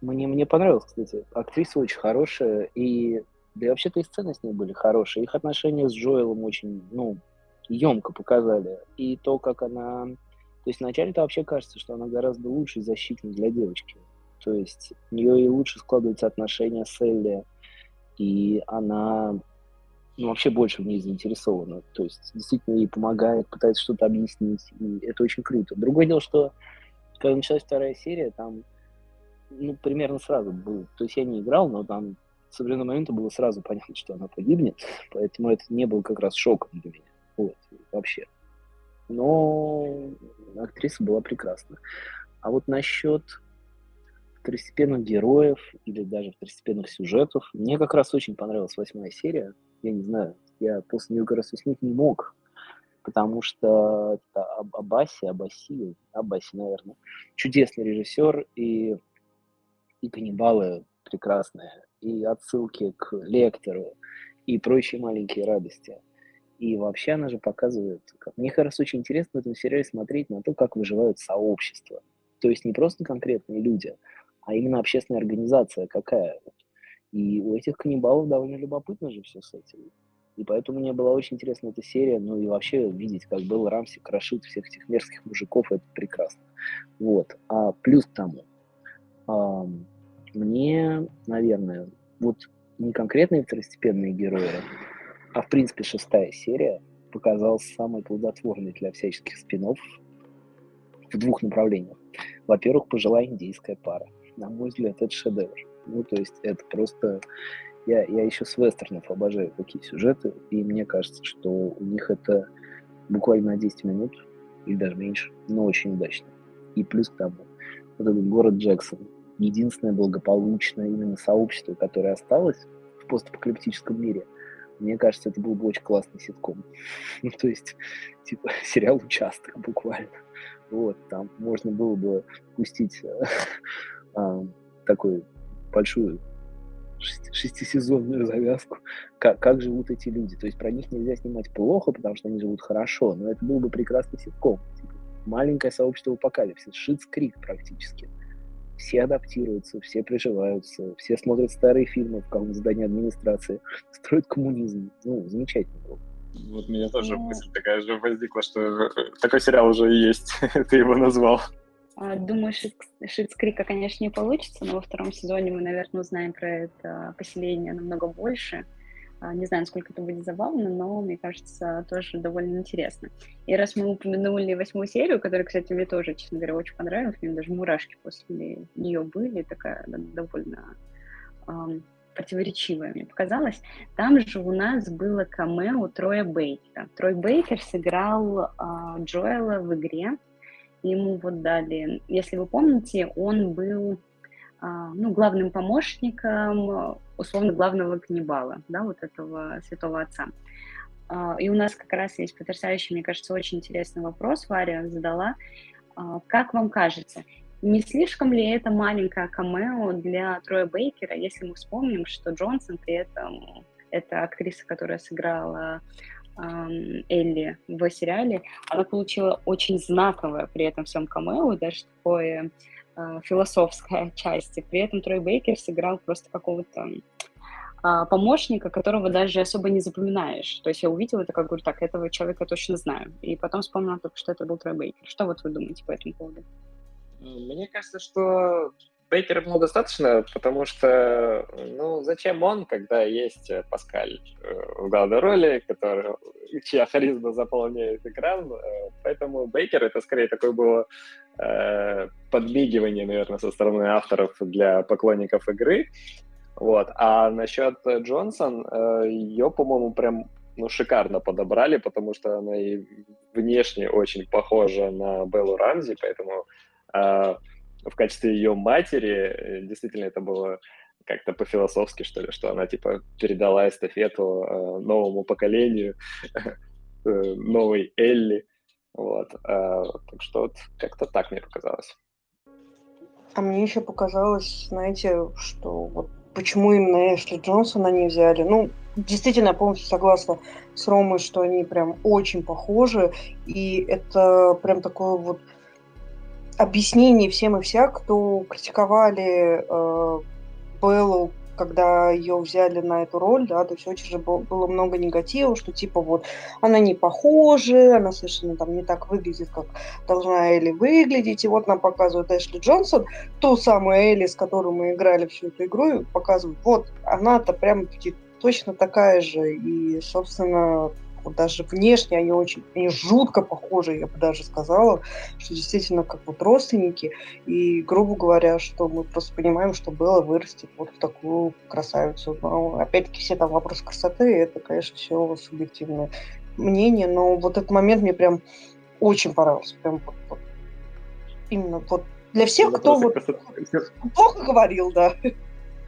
Speaker 4: Мне, мне понравилось, кстати. Актриса очень хорошая, и да и вообще-то и сцены с ней были хорошие. Их отношения с Джоэлом очень, ну, емко показали. И то, как она то есть вначале-то вообще кажется, что она гораздо лучший защитник для девочки. То есть у нее и лучше складываются отношения с Элли, и она ну, вообще больше в ней заинтересована. То есть действительно ей помогает, пытается что-то объяснить, и это очень круто. Другое дело, что когда началась вторая серия, там ну, примерно сразу было. То есть я не играл, но там с определенного момента было сразу понятно, что она погибнет, поэтому это не было как раз шоком для меня. Вот, вообще но актриса была прекрасна. А вот насчет второстепенных героев или даже второстепенных сюжетов, мне как раз очень понравилась восьмая серия. Я не знаю, я после нее как раз уснуть не мог, потому что это Абаси, Абаси, Абаси, наверное, чудесный режиссер, и, и каннибалы прекрасные, и отсылки к лектору, и прочие маленькие радости. И вообще она же показывает, мне как раз очень интересно в этом сериале смотреть на то, как выживают сообщества. То есть не просто конкретные люди, а именно общественная организация какая. И у этих каннибалов довольно любопытно же все с этим. И поэтому мне была очень интересна эта серия, ну и вообще видеть, как был Рамси крошит всех этих мерзких мужиков, это прекрасно. Вот. А плюс к тому, а, мне, наверное, вот не конкретные второстепенные герои, а в принципе шестая серия показалась самой плодотворной для всяческих спинов в двух направлениях. Во-первых, пожилая индийская пара. На мой взгляд, это шедевр. Ну, то есть это просто... Я, я еще с вестернов обожаю такие сюжеты, и мне кажется, что у них это буквально на 10 минут, или даже меньше, но очень удачно. И плюс к тому, вот этот город Джексон, единственное благополучное именно сообщество, которое осталось в постапокалиптическом мире – мне кажется, это был бы очень классный ситком. ну, то есть, типа, сериал «Участок» буквально. Вот, там можно было бы пустить э, э, такую большую шестисезонную завязку, как, как живут эти люди. То есть про них нельзя снимать плохо, потому что они живут хорошо, но это был бы прекрасный ситком. Типа, маленькое сообщество апокалипсис, Шиц-Крик практически все адаптируются, все приживаются, все смотрят старые фильмы в каком здании администрации, строят коммунизм. Ну, замечательно было.
Speaker 2: Вот меня тоже мысль такая же возникла, что э, такой сериал уже есть, ты его назвал.
Speaker 1: А, думаю, Шитс Крика, конечно, не получится, но во втором сезоне мы, наверное, узнаем про это поселение намного больше. А, не знаю, насколько это будет забавно, но, мне кажется, тоже довольно интересно. И раз мы упомянули восьмую серию, которая, кстати, мне тоже, честно говоря, очень понравилась, мне даже мурашки после нее были, такая довольно эм, противоречивая мне показалась. Там же у нас было камео Троя Бейкера. Трой Бейкер сыграл э, Джоэла в игре, ему вот дали, если вы помните, он был ну, главным помощником, условно, главного каннибала, да, вот этого святого отца. А, и у нас как раз есть потрясающий, мне кажется, очень интересный вопрос, Варя задала. А, как вам кажется, не слишком ли это маленькое камео для Троя Бейкера, если мы вспомним, что Джонсон при этом это актриса, которая сыграла Элли в сериале, она получила очень знаковое при этом всем камео, даже такое э, философская часть. при этом Трой Бейкер сыграл просто какого-то э, помощника, которого даже особо не запоминаешь. То есть я увидела это, как говорю, так, этого человека точно знаю. И потом вспомнила только, что это был Трой Бейкер. Что вот вы думаете по этому поводу?
Speaker 2: Мне кажется, что Бейкера было достаточно, потому что, ну, зачем он, когда есть э, Паскаль э, в главной роли, который, чья харизма заполняет экран, э, поэтому Бейкер это скорее такое было э, подмигивание, наверное, со стороны авторов для поклонников игры, вот. А насчет Джонсон, ее, по-моему, прям ну, шикарно подобрали, потому что она и внешне очень похожа на Беллу Рамзи, поэтому э, в качестве ее матери, э, действительно это было как-то по-философски, что ли, что она, типа, передала эстафету э, новому поколению, э, новой Элли, вот. Э, так что вот как-то так мне показалось.
Speaker 3: А мне еще показалось, знаете, что вот почему именно Эшли Джонсона не взяли. Ну, действительно, я полностью согласна с Ромой, что они прям очень похожи, и это прям такое вот объяснений всем и вся, кто критиковали э, Беллу, когда ее взяли на эту роль, да, то есть очень же было много негатива, что типа вот она не похожа, она совершенно там не так выглядит, как должна Элли выглядеть, и вот нам показывают Эшли Джонсон, ту самую Элли, с которой мы играли всю эту игру, и показывают, вот, она-то прям точно такая же, и, собственно, вот даже внешне они очень, они жутко похожи, я бы даже сказала, что действительно как вот родственники. И, грубо говоря, что мы просто понимаем, что Белла вырастет вот в такую красавицу. Но, опять-таки, все там вопросы красоты, это, конечно, все субъективное мнение, но вот этот момент мне прям очень понравился. Прям вот, вот, именно вот для всех, кто вот плохо говорил, да.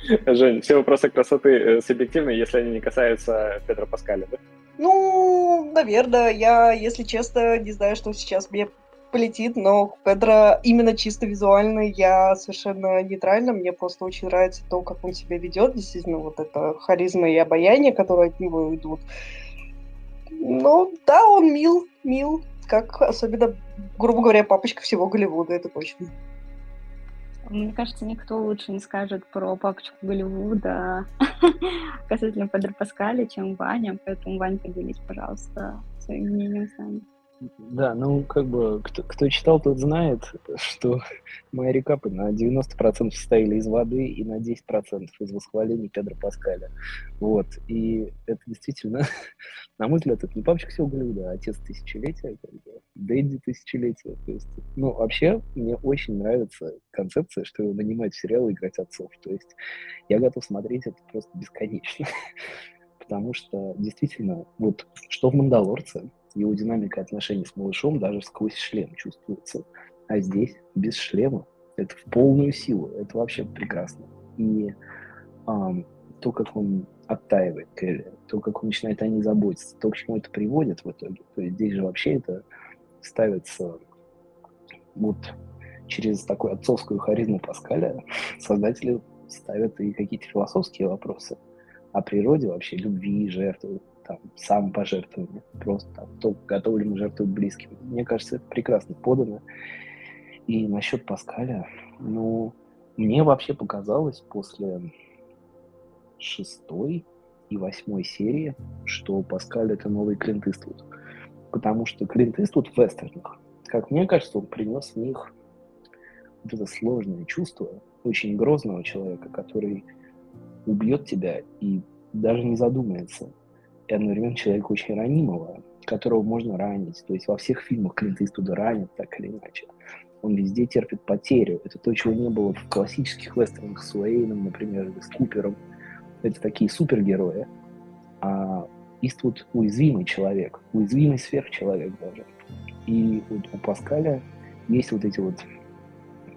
Speaker 2: Жень, все вопросы красоты э, субъективны, если они не касаются Петра Паскаля, да?
Speaker 3: Ну, наверное, я, если честно, не знаю, что сейчас мне полетит, но Педро именно чисто визуально я совершенно нейтральна. Мне просто очень нравится то, как он себя ведет. Действительно, вот это харизма и обаяние, которые от него идут. Ну, да, он мил, мил, как особенно, грубо говоря, папочка всего Голливуда, это точно.
Speaker 1: Мне кажется, никто лучше не скажет про папочку Голливуда касательно Педро Паскаля, чем Ваня, поэтому, Вань, поделись, пожалуйста, своим мнением с нами.
Speaker 4: Да, ну, как бы, кто, кто читал, тот знает, что мои рекапы на 90% состояли из воды и на 10% из восхвалений Педро Паскаля. Вот, и это действительно, на мой взгляд, это не папочка всего Голливуда, а отец тысячелетия, как бы, Дэдди тысячелетия. То есть, ну, вообще, мне очень нравится концепция, что его нанимать в сериалы играть отцов. То есть, я готов смотреть это просто бесконечно. Потому что, действительно, вот, что в «Мандалорце», его динамика отношений с малышом даже сквозь шлем чувствуется. А здесь без шлема это в полную силу. Это вообще прекрасно. И эм, то, как он оттаивает Келли, то, как он начинает о ней заботиться, то, к чему это приводит в итоге. То есть здесь же вообще это ставится вот через такую отцовскую харизму Паскаля создатели ставят и какие-то философские вопросы о природе вообще, любви, жертвы, там, самопожертвование, просто там, то, мы жертвовать близким. Мне кажется, это прекрасно подано. И насчет Паскаля, ну, мне вообще показалось после шестой и восьмой серии, что Паскаль это новый Клинт Иствуд. Потому что Клинт Иствуд в вестернах, как мне кажется, он принес в них вот это сложное чувство очень грозного человека, который убьет тебя и даже не задумается. И одновременно человека очень ранимого, которого можно ранить. То есть во всех фильмах Клинт Иствуда ранят так или иначе. Он везде терпит потерю. Это то, чего не было в классических вестернах с Уэйном, например, или с Купером. Это такие супергерои. А Иствуд уязвимый человек, уязвимый сверхчеловек даже. И вот у Паскаля есть вот эти вот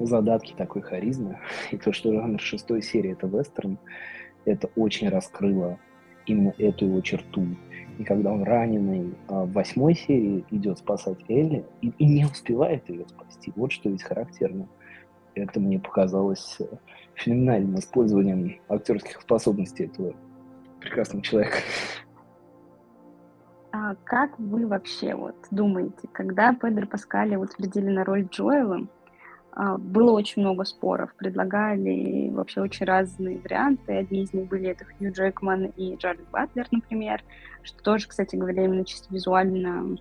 Speaker 4: задатки такой харизмы. И то, что жанр шестой серии это вестерн, это очень раскрыло именно эту его черту. И когда он раненый а в восьмой серии идет спасать Элли и, и не успевает ее спасти, вот что ведь характерно. Это мне показалось э, феноменальным использованием актерских способностей этого прекрасного человека.
Speaker 1: А как вы вообще вот думаете, когда Педро Паскаля утвердили на роль Джоэла, было очень много споров, предлагали вообще очень разные варианты. Одни из них были это Хью Джекман и Джаред Батлер, например, что тоже, кстати говоря, именно чисто визуально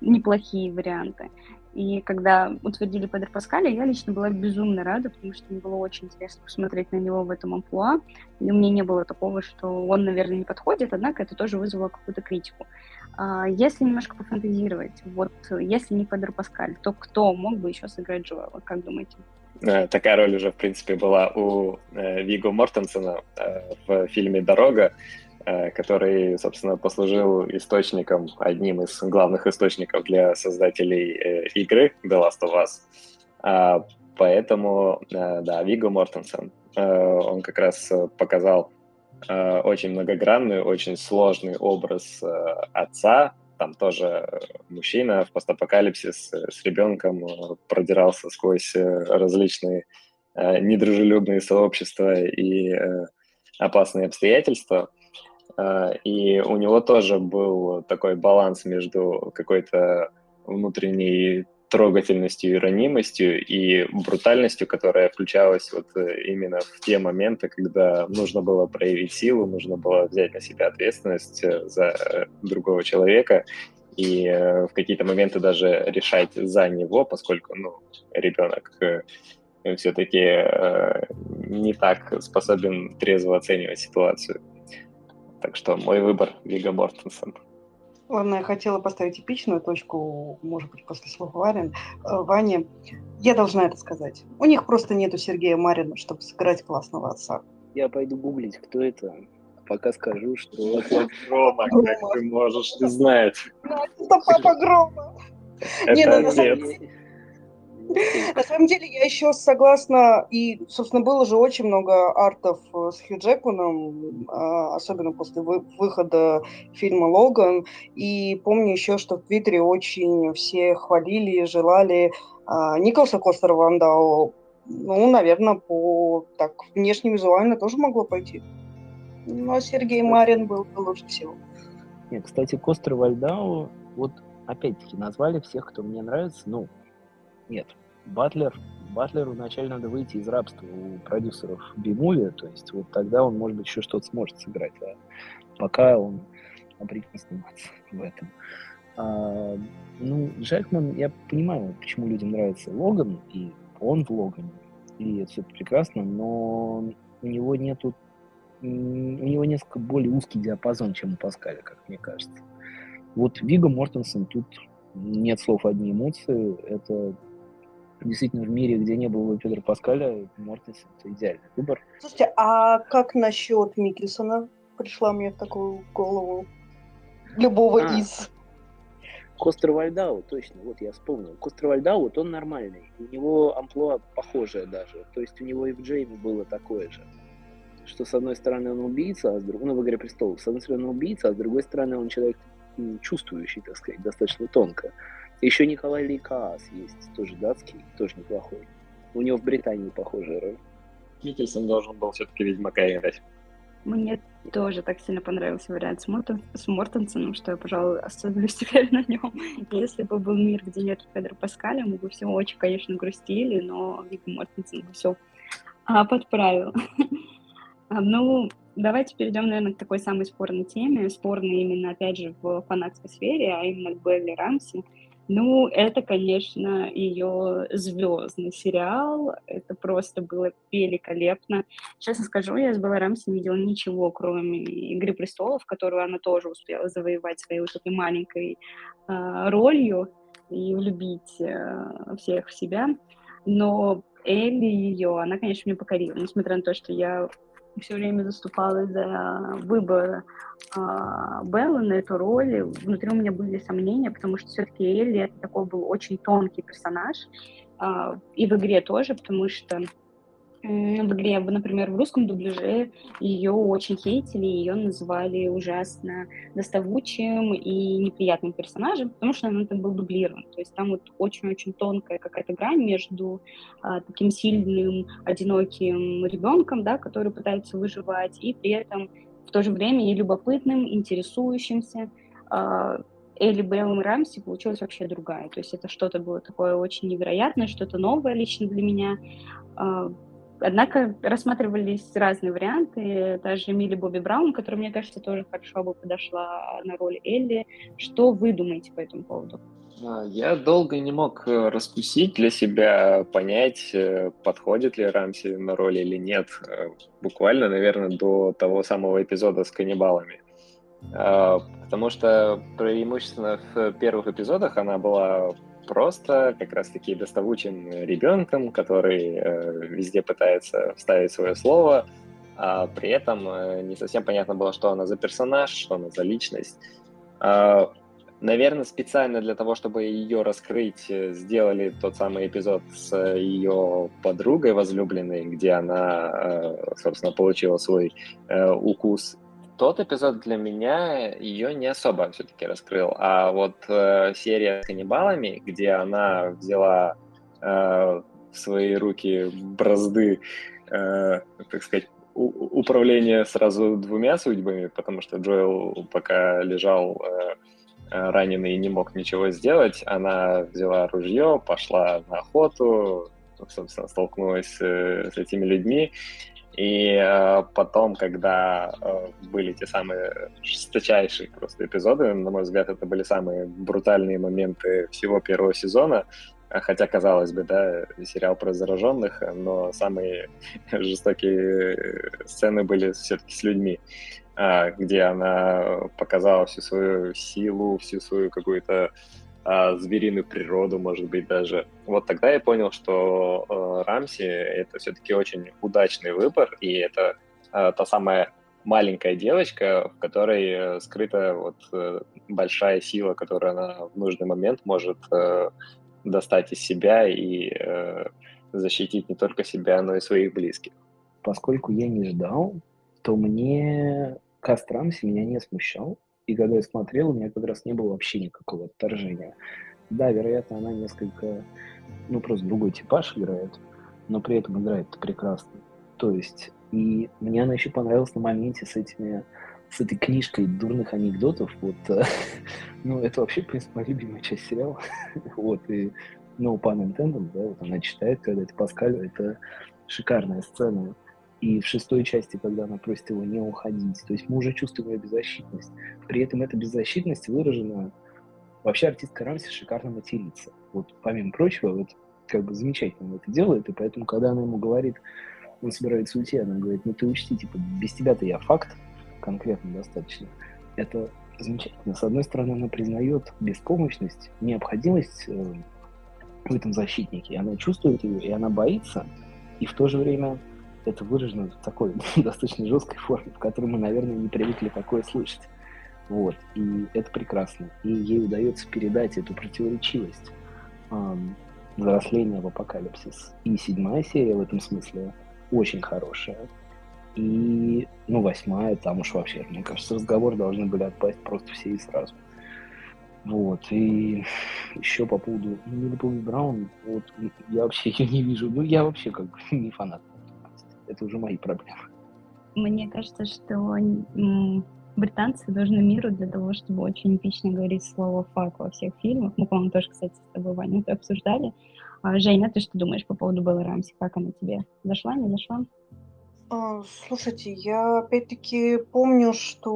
Speaker 1: неплохие варианты. И когда утвердили Педро Паскаля, я лично была безумно рада, потому что мне было очень интересно посмотреть на него в этом амплуа. И у меня не было такого, что он, наверное, не подходит, однако это тоже вызвало какую-то критику. А, если немножко пофантазировать, вот если не Педро Паскаль, то кто мог бы еще сыграть Джоэла, как думаете?
Speaker 2: Э, такая роль уже, в принципе, была у э, Виго Мортенсена э, в фильме «Дорога», который, собственно, послужил источником, одним из главных источников для создателей игры The Last of Us. А, поэтому, да, Виго Мортенсен, он как раз показал Э, очень многогранный, очень сложный образ э, отца. Там тоже мужчина в постапокалипсис с ребенком э, продирался сквозь различные недружелюбные сообщества и опасные обстоятельства. И у него тоже был такой баланс между какой-то внутренней трогательностью и ранимостью и брутальностью, которая включалась вот э, именно в те моменты, когда нужно было проявить силу, нужно было взять на себя ответственность э, за э, другого человека и в какие-то моменты даже решать за него, поскольку ну, ребенок все-таки не так способен трезво оценивать ситуацию. Так что мой выбор Вига Мортенсен.
Speaker 3: Ладно, я хотела поставить эпичную точку, может быть, после слов Варин, э, Вани. Я должна это сказать. У них просто нету Сергея Марина, чтобы сыграть классного отца.
Speaker 4: Я пойду гуглить, кто это. Пока скажу, что...
Speaker 2: Грома, как ты можешь не знать.
Speaker 3: Это папа Грома.
Speaker 2: Это ну, отец.
Speaker 3: На самом деле, я еще согласна, и, собственно, было же очень много артов э, с Хью Джекманом, а, особенно после выхода фильма «Логан», и помню еще, что в Твиттере очень все хвалили, желали а, Николаса Костера Вандау, ну, наверное, по так внешне визуально тоже могло пойти. Но Сергей Марин был лучше всего.
Speaker 4: Нет, кстати, Костер Вальдау, вот опять-таки назвали всех, кто мне нравится, ну, нет, Батлер, Батлеру вначале надо выйти из рабства у продюсеров Бимуви, то есть вот тогда он, может быть, еще что-то сможет сыграть, а пока он обречен сниматься в этом. А, ну, Джекман, я понимаю, почему людям нравится Логан, и он в Логане, и это все прекрасно, но у него нету у него несколько более узкий диапазон, чем у Паскаля, как мне кажется. Вот Вига Мортенсен тут нет слов, одни эмоции. Это действительно в мире, где не было Петра Паскаля, Мортис – это идеальный выбор.
Speaker 3: Слушайте, а как насчет Микельсона? Пришла мне в такую голову любого а, из...
Speaker 4: Костер Вальдау, точно, вот я вспомнил. Костер Вальдау, вот он нормальный. У него амплуа похожее даже. То есть у него и в Джейме было такое же. Что с одной стороны он убийца, а с другой, ну, в «Игре престолов», с одной стороны он убийца, а с другой стороны он человек чувствующий, так сказать, достаточно тонко. Еще Николай Лейкаас есть, тоже датский, тоже неплохой. У него в Британии похожая роль.
Speaker 2: Микельсон должен был все-таки Ведьмака играть.
Speaker 1: Мне тоже так сильно понравился вариант с, Мортен, с Мортенсоном, что я, пожалуй, остановлюсь теперь на нем. Если бы был мир, где нет Педро Паскаля, мы бы все очень, конечно, грустили, но Вик Мортенсон бы все а, подправил. а, ну, давайте перейдем, наверное, к такой самой спорной теме. Спорной именно, опять же, в фанатской сфере, а именно к Белли Рамси. Ну, это, конечно, ее звездный сериал. Это просто было великолепно. Честно скажу, я с Беллой Рамси не видела ничего, кроме «Игры престолов», которую она тоже успела завоевать своей вот этой маленькой э, ролью и влюбить э, всех в себя. Но Элли ее, она, конечно, меня покорила, несмотря на то, что я все время заступала за выбор а, Беллы на эту роль. Внутри у меня были сомнения, потому что все-таки Элли это такой был очень тонкий персонаж, а, и в игре тоже, потому что в игре, например, в русском дубляже ее очень хейтили, ее называли ужасно доставучим и неприятным персонажем, потому что она там был дублирован. То есть там вот очень-очень тонкая какая-то грань между а, таким сильным, одиноким ребенком, да, который пытается выживать, и при этом в то же время и любопытным, интересующимся. А, Элли Беллом Рамси получилась вообще другая. То есть это что-то было такое очень невероятное, что-то новое лично для меня. Однако рассматривались разные варианты, даже Милли Бобби Браун, которая, мне кажется, тоже хорошо бы подошла на роль Элли. Что вы думаете по этому поводу?
Speaker 2: А, я долго не мог э, раскусить для себя, понять, э, подходит ли Рамси на роль или нет. Э, буквально, наверное, до того самого эпизода с каннибалами. А, потому что преимущественно в первых эпизодах она была просто как раз-таки доставучим ребенком, который э, везде пытается вставить свое слово, а при этом э, не совсем понятно было, что она за персонаж, что она за личность. Э, наверное, специально для того, чтобы ее раскрыть, э, сделали тот самый эпизод с ее подругой возлюбленной, где она, э, собственно, получила свой э, укус тот эпизод для меня ее не особо все-таки раскрыл. А вот э, серия с каннибалами, где она взяла э, в свои руки бразды, э, так сказать, управление сразу двумя судьбами, потому что Джоэл пока лежал э, э, раненый и не мог ничего сделать, она взяла ружье, пошла на охоту, собственно, столкнулась э, с этими людьми, и э, потом, когда э, были те самые жесточайшие просто эпизоды, на мой взгляд, это были самые брутальные моменты всего первого сезона, э, хотя, казалось бы, да, сериал про зараженных, но самые жестокие сцены были все-таки с людьми, э, где она показала всю свою силу, всю свою какую-то а, звериную природу, может быть, даже. Вот тогда я понял, что э, Рамси — это все-таки очень удачный выбор, и это э, та самая маленькая девочка, в которой э, скрыта вот большая сила, которую она в нужный момент может достать из себя и защитить не только себя, но и своих близких.
Speaker 4: Поскольку я не ждал, то мне каст Рамси меня не смущал. И когда я смотрел, у меня как раз не было вообще никакого отторжения. Да, вероятно, она несколько, ну, просто другой типаж играет, но при этом играет прекрасно. То есть, и мне она еще понравилась на моменте с этими, с этой книжкой дурных анекдотов. Вот, ну, это вообще, в принципе, моя любимая часть сериала. вот, и pun intended, да, вот она читает, когда это Паскаль, это шикарная сцена и в шестой части, когда она просит его не уходить. То есть мы уже чувствуем ее беззащитность. При этом эта беззащитность выражена... Вообще артистка Рамси шикарно матерится. Вот помимо прочего, вот как бы замечательно это делает, и поэтому, когда она ему говорит, он собирается уйти, она говорит, ну ты учти, типа, без тебя-то я факт, конкретно достаточно. Это замечательно. С одной стороны, она признает беспомощность, необходимость э, в этом защитнике, она чувствует ее, и она боится, и в то же время это выражено в такой достаточно жесткой форме, в которой мы, наверное, не привыкли такое слышать. Вот. И это прекрасно. И ей удается передать эту противоречивость эм, взросления в апокалипсис. И седьмая серия в этом смысле очень хорошая. И, ну, восьмая, там уж вообще, мне кажется, разговоры должны были отпасть просто все и сразу. Вот, и еще по поводу Милли Бобби Браун, вот, я вообще ее не вижу, ну, я вообще как бы не фанат это уже мои проблемы.
Speaker 1: Мне кажется, что британцы должны миру для того, чтобы очень эпично говорить слово «фак» во всех фильмах. Мы, по-моему, тоже, кстати, с тобой, Ваня, это обсуждали. А, Женя, ты что думаешь по поводу Беллы Рамси? Как она тебе? Зашла, не зашла?
Speaker 3: А, слушайте, я опять-таки помню, что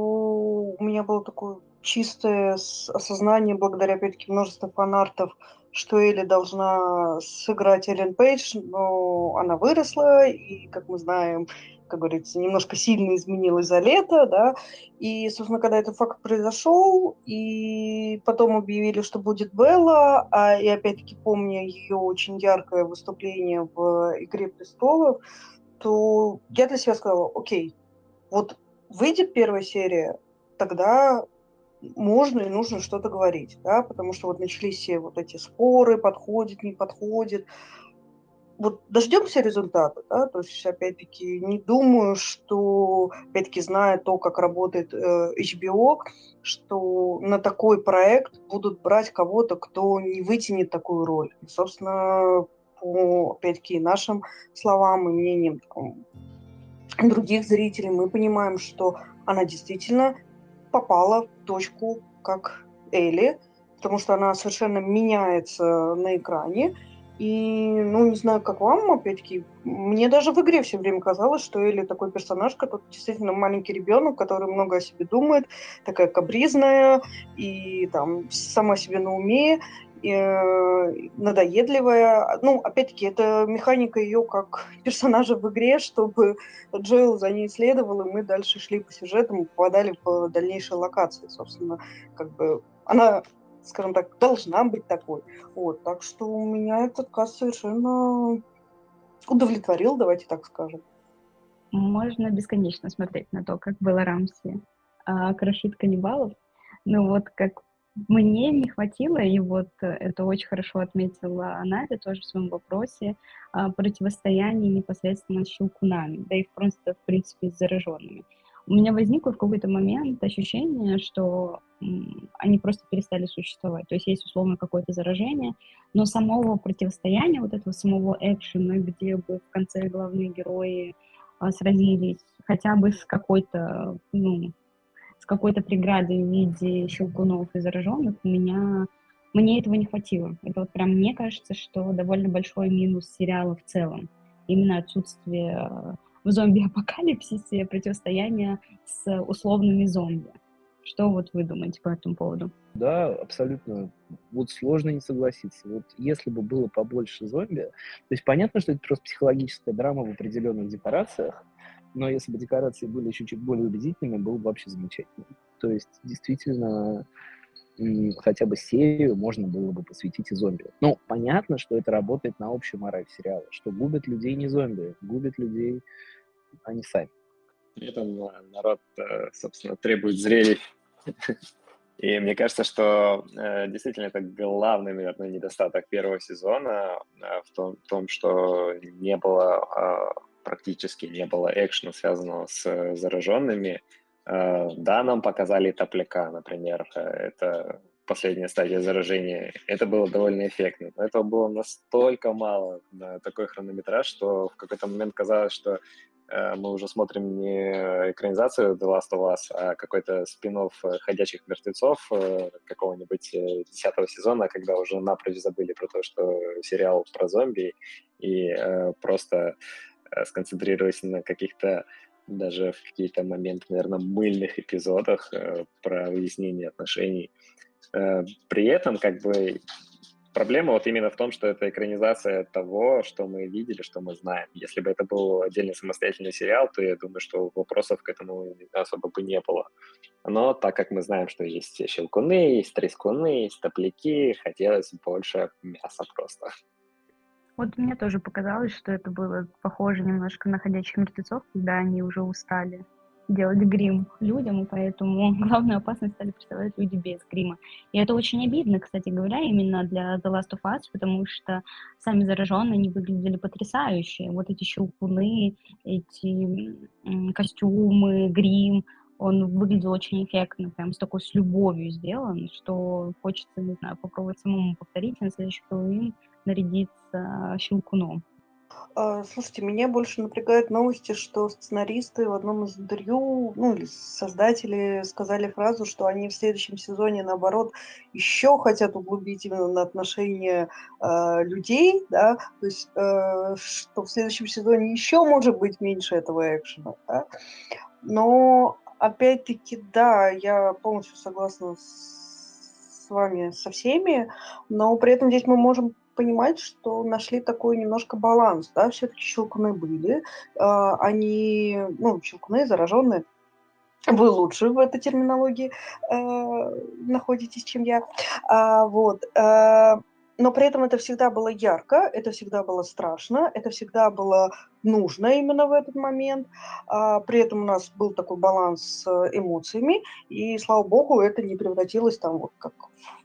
Speaker 3: у меня было такое чистое осознание благодаря, опять-таки, множеству фанартов, что Элли должна сыграть Эллен Пейдж, но она выросла, и, как мы знаем, как говорится, немножко сильно изменилась за лето, да, и, собственно, когда этот факт произошел, и потом объявили, что будет Белла, а, и опять-таки помня ее очень яркое выступление в «Игре престолов», то я для себя сказала, окей, вот выйдет первая серия, тогда можно и нужно что-то говорить, да, потому что вот начались все вот эти споры, подходит, не подходит. Вот дождемся результата, да, то есть, опять-таки, не думаю, что, опять-таки, зная то, как работает э, HBO, что на такой проект будут брать кого-то, кто не вытянет такую роль. И, собственно, по, опять-таки, нашим словам и мнениям там, других зрителей, мы понимаем, что она действительно попала в точку, как Элли, потому что она совершенно меняется на экране. И, ну, не знаю, как вам, опять-таки, мне даже в игре все время казалось, что Элли такой персонаж, который действительно маленький ребенок, который много о себе думает, такая кабризная и там сама себе на уме, надоедливая. Ну, опять-таки, это механика ее как персонажа в игре, чтобы Джоэл за ней следовал, и мы дальше шли по сюжетам, попадали в дальнейшие локации. Собственно, как бы она, скажем так, должна быть такой. Вот, так что у меня этот каст совершенно удовлетворил, давайте так скажем.
Speaker 1: Можно бесконечно смотреть на то, как было Рамси а, крошит каннибалов. Ну вот как мне не хватило, и вот э, это очень хорошо отметила Надя тоже в своем вопросе, а, противостояние непосредственно с щелкунами, да и просто, в принципе, с зараженными. У меня возникло в какой-то момент ощущение, что они просто перестали существовать. То есть есть условно какое-то заражение, но самого противостояния, вот этого самого экшена, где бы в конце главные герои а, сразились хотя бы с какой-то, ну, какой-то преградой в виде щелкунов и зараженных, у меня мне этого не хватило. Это вот прям мне кажется, что довольно большой минус сериала в целом. Именно отсутствие э, в зомби-апокалипсисе противостояния с условными зомби. Что вот вы думаете по этому поводу?
Speaker 4: Да, абсолютно. Вот сложно не согласиться. Вот если бы было побольше зомби, то есть понятно, что это просто психологическая драма в определенных декорациях, но если бы декорации были еще чуть более убедительными, было бы вообще замечательно. То есть, действительно, хотя бы серию можно было бы посвятить и зомби. Ну, понятно, что это работает на общую мораль сериала, что губят людей не зомби, губят людей они сами.
Speaker 2: При этом народ, э, собственно, требует зрелищ. И мне кажется, что э, действительно это главный, наверное, недостаток первого сезона э, в том, в том, что не было э, практически не было экшена, связанного с э, зараженными. Э, да, нам показали топляка, например, э, это последняя стадия заражения. Это было довольно эффектно. Но этого было настолько мало на такой хронометраж, что в какой-то момент казалось, что мы уже смотрим не экранизацию The Last of Us, а какой-то спин «Ходячих мертвецов» какого-нибудь десятого сезона, когда уже напрочь забыли про то, что сериал про зомби, и просто сконцентрировались на каких-то даже в какие-то моменты, наверное, мыльных эпизодах э, про выяснение отношений. Э, при этом, как бы, проблема вот именно в том, что это экранизация того, что мы видели, что мы знаем. Если бы это был отдельный самостоятельный сериал, то я думаю, что вопросов к этому особо бы не было. Но так как мы знаем, что есть щелкуны, есть трескуны, есть топляки, хотелось больше мяса просто.
Speaker 1: Вот мне тоже показалось, что это было похоже немножко на «Ходячих мертвецов», когда они уже устали делать грим людям, и поэтому главную опасность стали представлять люди без грима. И это очень обидно, кстати говоря, именно для The Last of Us, потому что сами зараженные не выглядели потрясающе. Вот эти щелкуны, эти костюмы, грим, он выглядел очень эффектно, прям с такой с любовью сделан, что хочется, не знаю, попробовать самому повторить, а на следующий Хэллоуин нарядиться щелкуном.
Speaker 3: А, слушайте, меня больше напрягают новости, что сценаристы в одном из интервью, ну или создатели сказали фразу, что они в следующем сезоне, наоборот, еще хотят углубить именно на отношения э, людей, да, то есть, э, что в следующем сезоне еще может быть меньше этого экшена, да? но опять-таки, да, я полностью согласна с вами со всеми, но при этом здесь мы можем понимать, что нашли такой немножко баланс, да, все-таки щелкуны были, э, они, ну, щелкуны зараженные, вы лучше в этой терминологии э, находитесь, чем я, а, вот, э, но при этом это всегда было ярко, это всегда было страшно, это всегда было нужно именно в этот момент. А, при этом у нас был такой баланс с эмоциями, и, слава богу, это не превратилось там, вот как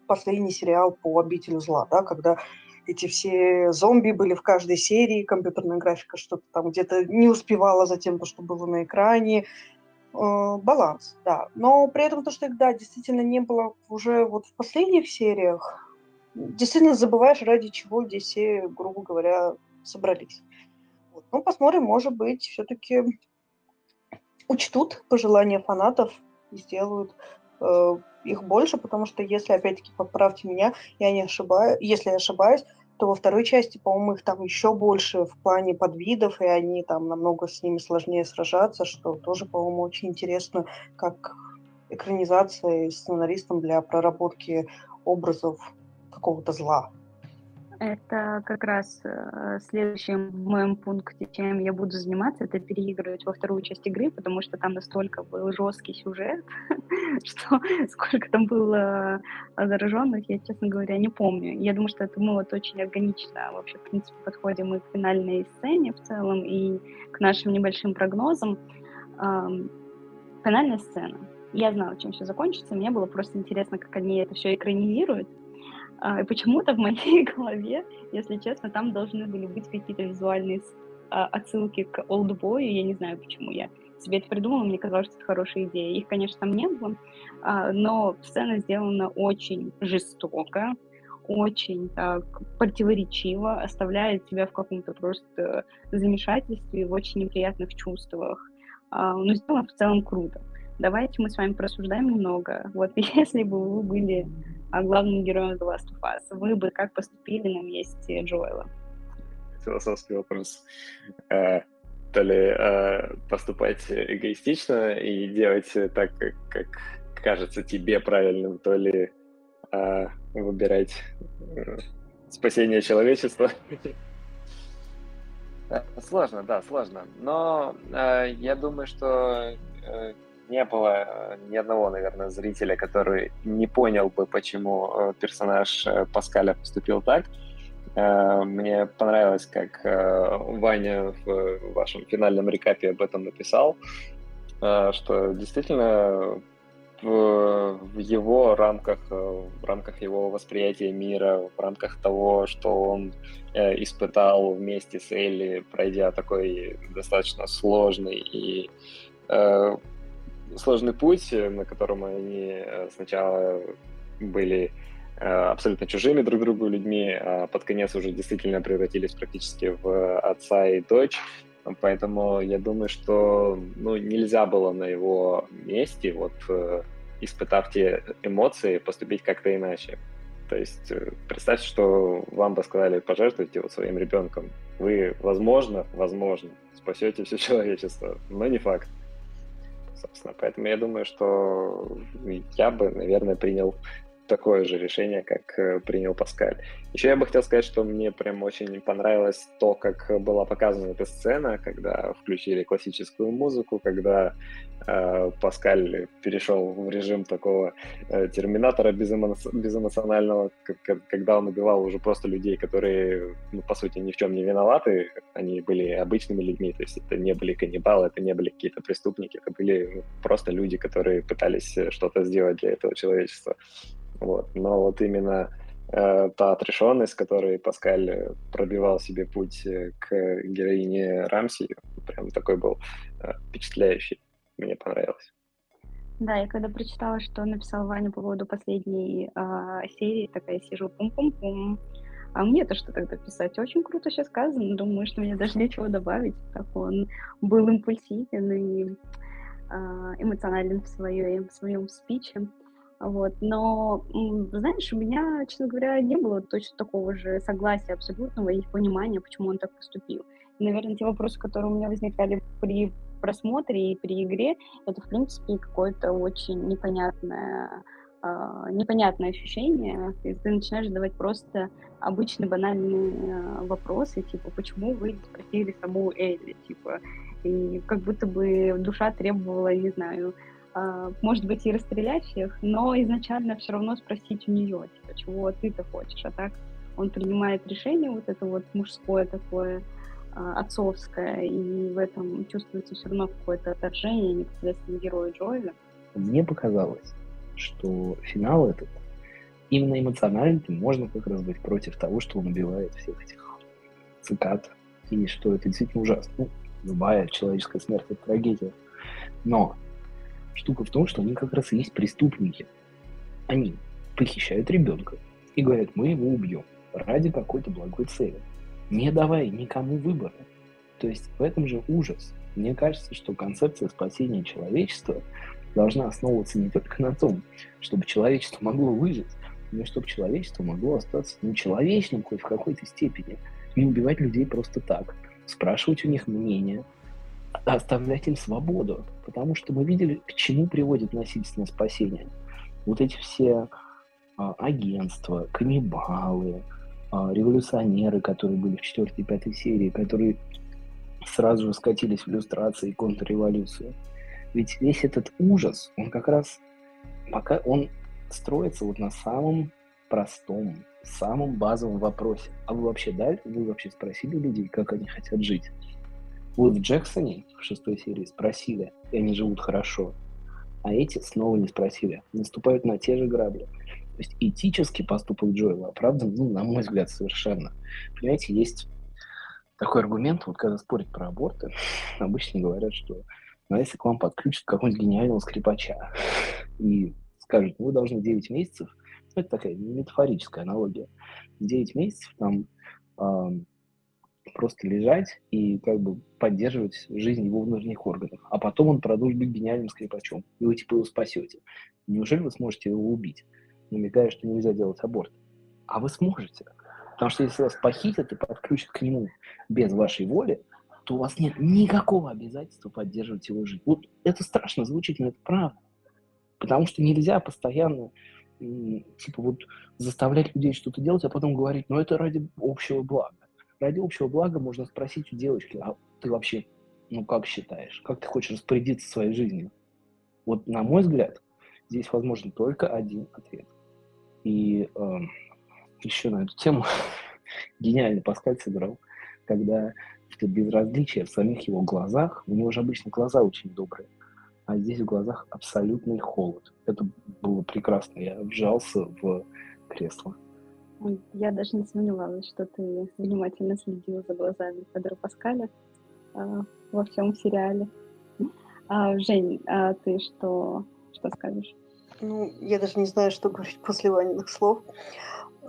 Speaker 3: в последний сериал по «Обителю зла», да, когда эти все зомби были в каждой серии, компьютерная графика что-то там где-то не успевала за тем, что было на экране. Э, баланс, да. Но при этом то, что их, да, действительно не было уже вот в последних сериях, действительно забываешь, ради чего здесь все, грубо говоря, собрались. Вот. Ну, посмотрим, может быть, все-таки учтут пожелания фанатов и сделают э, их больше, потому что если, опять-таки, поправьте меня, я не ошибаюсь, если я ошибаюсь, то во второй части, по-моему, их там еще больше в плане подвидов, и они там намного с ними сложнее сражаться, что тоже, по-моему, очень интересно, как экранизация сценаристом для проработки образов какого-то зла.
Speaker 1: Это как раз э, следующим в моем пункте, чем я буду заниматься, это переигрывать во вторую часть игры, потому что там настолько был жесткий сюжет, что сколько там было зараженных, я, честно говоря, не помню. Я думаю, что это мы вот очень органично вообще, в принципе, подходим и к финальной сцене в целом, и к нашим небольшим прогнозам. Финальная сцена. Я знала, чем все закончится, мне было просто интересно, как они это все экранизируют, а, и почему-то в моей голове, если честно, там должны были быть какие-то визуальные а, отсылки к олдбою. Я не знаю, почему я себе это придумала, мне казалось, что это хорошая идея. Их, конечно, там не было, а, но сцена сделана очень жестоко, очень так противоречиво, оставляет тебя в каком-то просто замешательстве, в очень неприятных чувствах. Но сделано в целом круто. Давайте мы с вами просуждаем немного. Вот если бы вы были а главным героем The Last of Us. Вы бы как поступили на месте Джоэла?
Speaker 2: Философский вопрос. Э, то ли э, поступать эгоистично и делать так, как, кажется тебе правильным, то ли э, выбирать спасение человечества. Сложно, да, сложно. Но э, я думаю, что э, не было э, ни одного, наверное, зрителя, который не понял бы, почему э, персонаж э, Паскаля поступил так. Мне понравилось, как Ваня в вашем финальном рекапе об этом написал, что действительно в его рамках, в рамках его восприятия мира, в рамках того, что он испытал вместе с Элли, пройдя такой достаточно сложный и сложный путь, на котором они э, сначала были э, абсолютно чужими друг другу людьми, а под конец уже действительно превратились практически в отца и дочь. Поэтому я думаю, что ну, нельзя было на его месте, вот э, испытав те эмоции, поступить как-то иначе. То есть представьте, что вам бы сказали, пожертвуйте вот своим ребенком. Вы, возможно, возможно, спасете все человечество, но не факт собственно. Поэтому я думаю, что я бы, наверное, принял такое же решение, как э, принял Паскаль. Еще я бы хотел сказать, что мне прям очень понравилось то, как была показана эта сцена, когда включили классическую музыку, когда э, Паскаль перешел в режим такого э, терминатора безэмо... безэмоционального, как, когда он убивал уже просто людей, которые, ну, по сути, ни в чем не виноваты, они были обычными людьми, то есть это не были каннибалы, это не были какие-то преступники, это были ну, просто люди, которые пытались что-то сделать для этого человечества. Вот. Но вот именно э, та отрешенность, которой Паскаль пробивал себе путь э, к героине Рамси, прям такой был э, впечатляющий. Мне понравилось.
Speaker 1: Да, я когда прочитала, что написал Ваня по поводу последней э, серии, такая сижу пум-пум-пум. А мне-то что тогда писать? Очень круто все сказано. Думаю, что мне даже нечего добавить. Так он был импульсивен и э, эмоционален в, своем, в своем спиче. Вот. Но, знаешь, у меня, честно говоря, не было точно такого же согласия абсолютного и понимания, почему он так поступил. И, наверное, те вопросы, которые у меня возникали при просмотре и при игре это, в принципе, какое-то очень непонятное Uh, непонятное ощущение, и ты начинаешь задавать просто обычные банальные uh, вопросы, типа, почему вы спросили саму Элли, типа, и как будто бы душа требовала, не знаю, может быть, и расстрелять всех, но изначально все равно спросить у нее, типа, чего ты-то хочешь, а так он принимает решение вот это вот мужское такое, а, отцовское, и в этом чувствуется все равно какое-то отторжение непосредственно героя Джоэля.
Speaker 4: Мне показалось, что финал этот именно эмоционально можно как раз быть против того, что он убивает всех этих цикад, и что это действительно ужасно. Ну, любая человеческая смерть — это трагедия. Но штука в том, что они как раз и есть преступники. Они похищают ребенка и говорят, мы его убьем ради какой-то благой цели не давай никому выбора. То есть в этом же ужас. Мне кажется, что концепция спасения человечества должна основываться не только на том, чтобы человечество могло выжить, но и чтобы человечество могло остаться ну, человечным хоть в какой-то степени. Не убивать людей просто так. Спрашивать у них мнение, оставлять им свободу. Потому что мы видели, к чему приводит насильственное спасение. Вот эти все а, агентства, каннибалы, а, революционеры, которые были в четвертой и пятой серии, которые сразу же скатились в иллюстрации и контрреволюцию. Ведь весь этот ужас, он как раз пока он строится вот на самом простом, самом базовом вопросе. А вы вообще дали, вы вообще спросили людей, как они хотят жить? Вот в Джексоне в шестой серии спросили, и они живут хорошо. А эти снова не спросили, наступают на те же грабли. То есть этический поступок Джоэла оправдан, ну, на мой взгляд, совершенно. Понимаете, есть такой аргумент, вот когда спорят про аборты, обычно говорят, что ну, а если к вам подключат какого-нибудь гениального скрипача и скажут, ну, вы должны 9 месяцев, ну, это такая метафорическая аналогия, 9 месяцев там просто лежать и как бы поддерживать жизнь его внутренних органов, а потом он продолжит быть гениальным скрипачом, и вы типа его спасете. Неужели вы сможете его убить? намекая, что нельзя делать аборт. А вы сможете. Потому что если вас похитят и подключат к нему без вашей воли, то у вас нет никакого обязательства поддерживать его жизнь. Вот это страшно звучит, но это правда. Потому что нельзя постоянно типа вот заставлять людей что-то делать, а потом говорить, ну это ради общего блага. Ради общего блага можно спросить у девочки, а ты вообще, ну как считаешь, как ты хочешь распорядиться своей жизнью? Вот на мой взгляд, здесь возможен только один ответ. И э, еще на эту тему гениально Паскаль сыграл, когда это безразличие в самих его глазах, у него же обычно глаза очень добрые, а здесь в глазах абсолютный холод. Это было прекрасно. Я вжался в кресло.
Speaker 1: Я даже не сомневалась, что ты внимательно следил за глазами Федора Паскаля э, во всем сериале. А, Жень, а ты что, что скажешь?
Speaker 3: Ну, я даже не знаю, что говорить после Ваниных слов.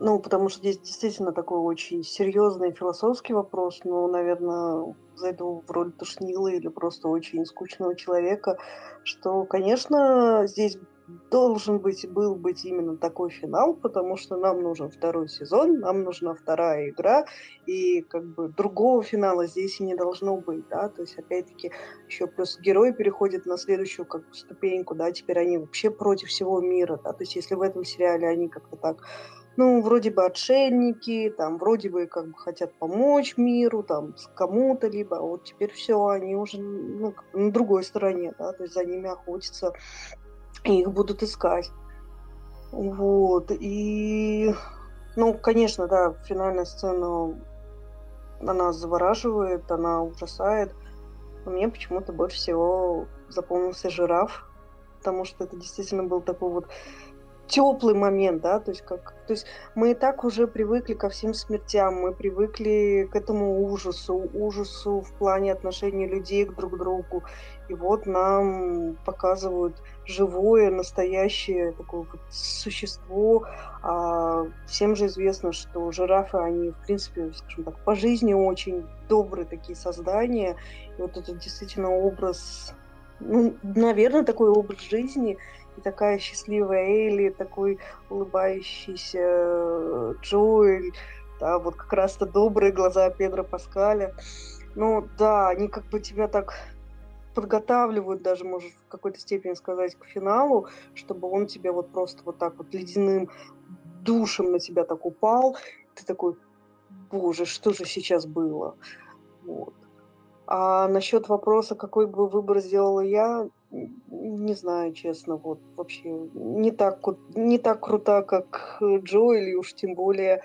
Speaker 3: Ну, потому что здесь действительно такой очень серьезный философский вопрос. Ну, наверное, зайду в роль тушнила или просто очень скучного человека, что, конечно, здесь должен быть, был быть именно такой финал, потому что нам нужен второй сезон, нам нужна вторая игра, и как бы другого финала здесь и не должно быть, да, то есть опять-таки еще плюс герои переходят на следующую как бы ступеньку, да, теперь они вообще против всего мира, да, то есть если в этом сериале они как-то так ну, вроде бы отшельники, там, вроде бы как бы хотят помочь миру, там, кому-то, либо а вот теперь все, они уже ну, на другой стороне, да, то есть за ними охотятся и их будут искать. Вот, и, ну, конечно, да, финальная сцена, она завораживает, она ужасает. Мне почему-то больше всего запомнился жираф, потому что это действительно был такой вот теплый момент, да, то есть как, то есть мы и так уже привыкли ко всем смертям, мы привыкли к этому ужасу, ужасу в плане отношений людей к друг другу, и вот нам показывают живое, настоящее такое вот существо. А всем же известно, что жирафы, они, в принципе, скажем так, по жизни очень добрые такие создания, и вот это действительно образ, ну, наверное, такой образ жизни, и такая счастливая Элли, такой улыбающийся э, Джоэль, да, вот как раз-то добрые глаза Педро Паскаля. Ну да, они как бы тебя так подготавливают даже, может, в какой-то степени сказать, к финалу, чтобы он тебе вот просто вот так вот ледяным душем на тебя так упал. Ты такой, боже, что же сейчас было? Вот. А насчет вопроса, какой бы выбор сделала я, не знаю, честно, вот вообще не так, не так крута, как Джо, или уж тем более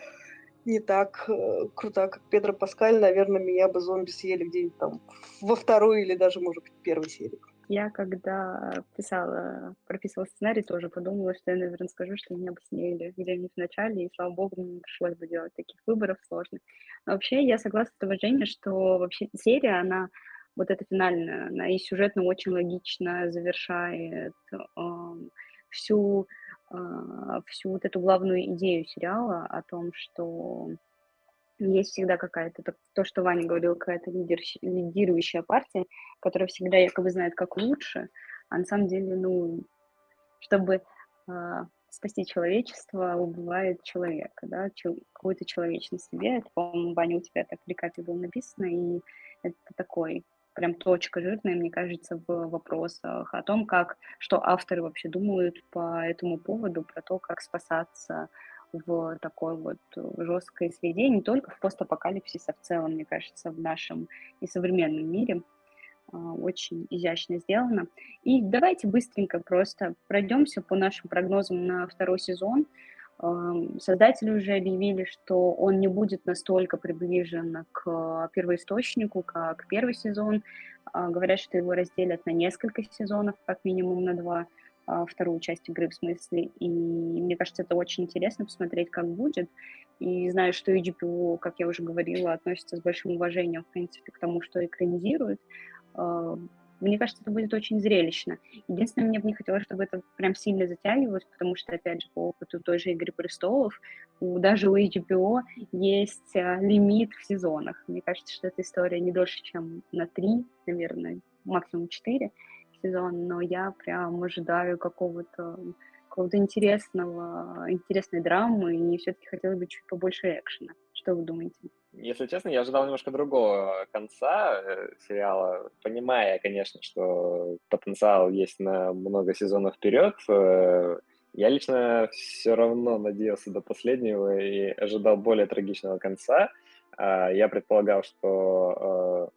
Speaker 3: не так э, крута, как Педро Паскаль, наверное, меня бы зомби съели где-нибудь там во второй или даже, может быть, первой серии.
Speaker 1: Я когда писала, прописывала сценарий, тоже подумала, что я, наверное, скажу, что меня бы съели где-нибудь в начале, и, слава богу, мне не пришлось бы делать таких выборов сложных. Вообще я согласна с тобой, Женя, что вообще серия, она вот эта финальная, она и сюжетно очень логично завершает э, всю всю вот эту главную идею сериала о том, что есть всегда какая-то, то, что Ваня говорил, какая-то лидер, лидирующая партия, которая всегда якобы знает, как лучше, а на самом деле, ну, чтобы э, спасти человечество, убивает человека, да, чел, какую-то человечность себе. Это, по-моему, Ваня, у тебя так в было написано, и это такой прям точка жирная, мне кажется, в вопросах о том, как, что авторы вообще думают по этому поводу, про то, как спасаться в такой вот жесткой среде, не только в постапокалипсисе, а в целом, мне кажется, в нашем и современном мире. А, очень изящно сделано. И давайте быстренько просто пройдемся по нашим прогнозам на второй сезон. Создатели уже объявили, что он не будет настолько приближен к первоисточнику, как первый сезон. А, говорят, что его разделят на несколько сезонов, как минимум на два, а, вторую часть игры в смысле. И мне кажется, это очень интересно посмотреть, как будет. И знаю, что HBO, как я уже говорила, относится с большим уважением, в принципе, к тому, что экранизирует. Мне кажется, это будет очень зрелищно. Единственное, мне бы не хотелось, чтобы это прям сильно затягивалось, потому что, опять же, по опыту той же «Игры престолов», у, даже у HBO есть а, лимит в сезонах. Мне кажется, что эта история не дольше, чем на три, наверное, максимум четыре сезона, но я прям ожидаю какого-то какого-то интересного, интересной драмы, и все-таки хотелось бы чуть побольше экшена. Что вы думаете?
Speaker 2: Если честно, я ожидал немножко другого конца э, сериала, понимая, конечно, что потенциал есть на много сезонов вперед. Э, я лично все равно надеялся до последнего и ожидал более трагичного конца. Э, я предполагал, что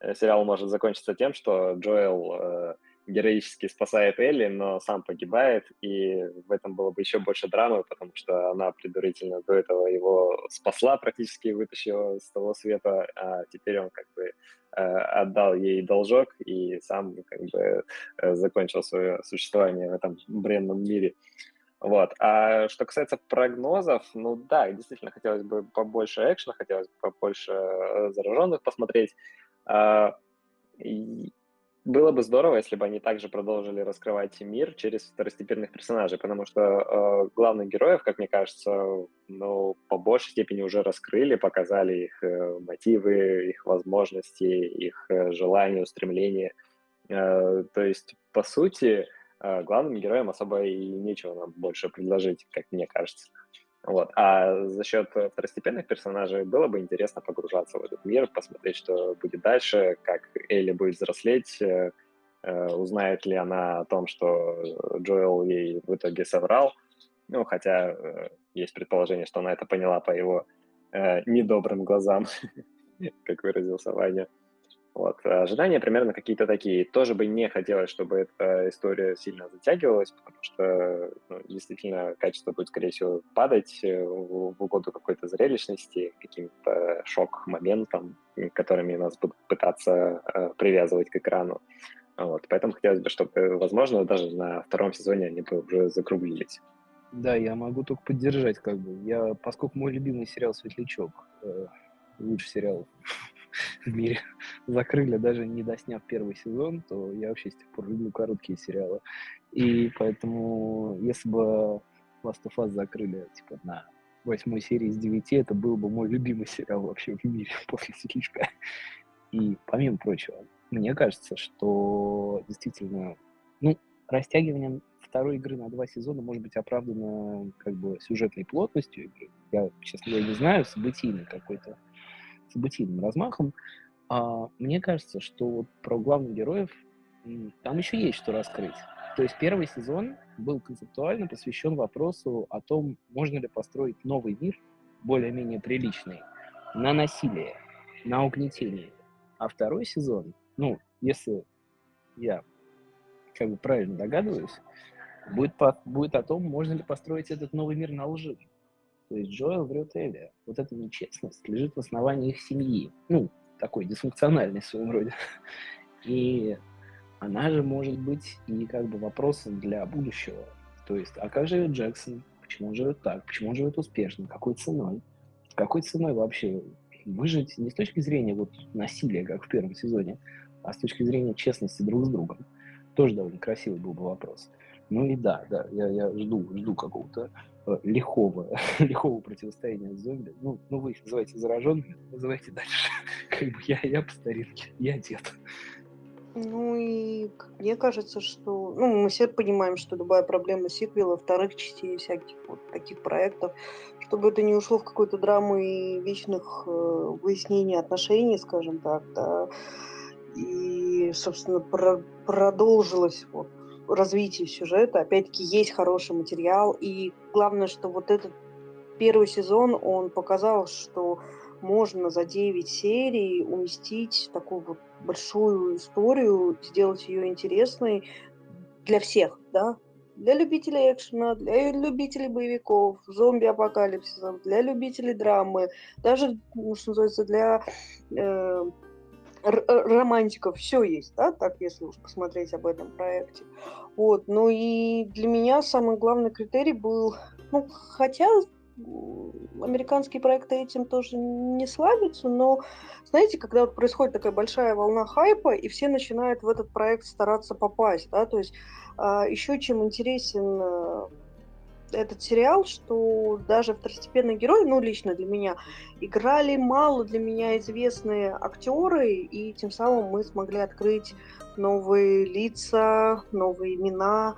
Speaker 2: э, сериал может закончиться тем, что Джоэл героически спасает Элли, но сам погибает, и в этом было бы еще больше драмы, потому что она предварительно до этого его спасла, практически вытащила с того света, а теперь он как бы э, отдал ей должок и сам как бы э, закончил свое существование в этом бренном мире. Вот. А что касается прогнозов, ну да, действительно, хотелось бы побольше экшена, хотелось бы побольше э, зараженных посмотреть. Было бы здорово, если бы они также продолжили раскрывать мир через второстепенных персонажей, потому что э, главных героев, как мне кажется, ну, по большей степени уже раскрыли, показали их э, мотивы, их возможности, их э, желания, устремления. Э, то есть, по сути, э, главным героям особо и нечего нам больше предложить, как мне кажется. Вот. А за счет второстепенных персонажей было бы интересно погружаться в этот мир, посмотреть, что будет дальше, как Элли будет взрослеть, э, э, узнает ли она о том, что Джоэл ей в итоге соврал. Ну, хотя э, есть предположение, что она это поняла по его недобрым глазам, как выразился Ваня. Вот. Ожидания примерно какие-то такие. Тоже бы не хотелось, чтобы эта история сильно затягивалась, потому что ну, действительно качество будет, скорее всего, падать э, в угоду какой-то зрелищности, каким-то шок-моментам, которыми нас будут пытаться э, привязывать к экрану. Вот. Поэтому хотелось бы, чтобы, возможно, даже на втором сезоне они бы уже закруглились.
Speaker 5: Да, я могу только поддержать, как бы. Я, поскольку мой любимый сериал «Светлячок», э, лучший сериал в мире закрыли, даже не досняв первый сезон, то я вообще с тех пор люблю короткие сериалы. И поэтому, если бы Last of Us закрыли, типа, на восьмой серии из девяти, это был бы мой любимый сериал вообще в мире после «Светлячка». И, помимо прочего, мне кажется, что действительно, ну, растягиванием второй игры на два сезона может быть оправдано как бы сюжетной плотностью игры. Я, честно говоря, не знаю, событийной какой-то событийным размахом. А, мне кажется, что вот про главных героев
Speaker 4: там еще есть что раскрыть. То есть первый сезон был концептуально посвящен вопросу о том, можно ли построить новый мир, более-менее приличный, на насилие, на угнетение. А второй сезон, ну, если я как бы правильно догадываюсь, будет, по, будет о том, можно ли построить этот новый мир на лжи. То есть Джоэл врет Элли. Вот эта нечестность лежит в основании их семьи. Ну, такой дисфункциональный в своем роде. И она же может быть и как бы вопросом для будущего. То есть, а как живет Джексон? Почему он живет так? Почему он живет успешно? Какой ценой? Какой ценой вообще выжить не с точки зрения вот насилия, как в первом сезоне, а с точки зрения честности друг с другом? Тоже довольно красивый был бы вопрос. Ну и да, да, я, я жду, жду какого-то э, лихого, лихого противостояния с зомби. Ну, ну, вы их называете зараженными, называйте дальше. Как бы я, я по старинке, я дед.
Speaker 3: Ну и мне кажется, что ну, мы все понимаем, что любая проблема сиквела, вторых частей всяких вот таких проектов, чтобы это не ушло в какую-то драму и вечных э, выяснений отношений, скажем так, да, и, собственно, про продолжилось вот развитие сюжета. Опять-таки, есть хороший материал, и главное, что вот этот первый сезон, он показал, что можно за 9 серий уместить такую вот большую историю, сделать ее интересной для всех, да, для любителей экшена, для любителей боевиков, зомби-апокалипсиса, для любителей драмы, даже, ну, что называется, для э, романтиков, все есть, да, так, если уж посмотреть об этом проекте. Вот, ну и для меня самый главный критерий был, ну, хотя американские проекты этим тоже не славятся, но, знаете, когда вот происходит такая большая волна хайпа, и все начинают в этот проект стараться попасть, да, то есть а, еще чем интересен э, этот сериал, что даже второстепенные герои, ну, лично для меня, играли мало для меня известные актеры, и тем самым мы смогли открыть новые лица, новые имена,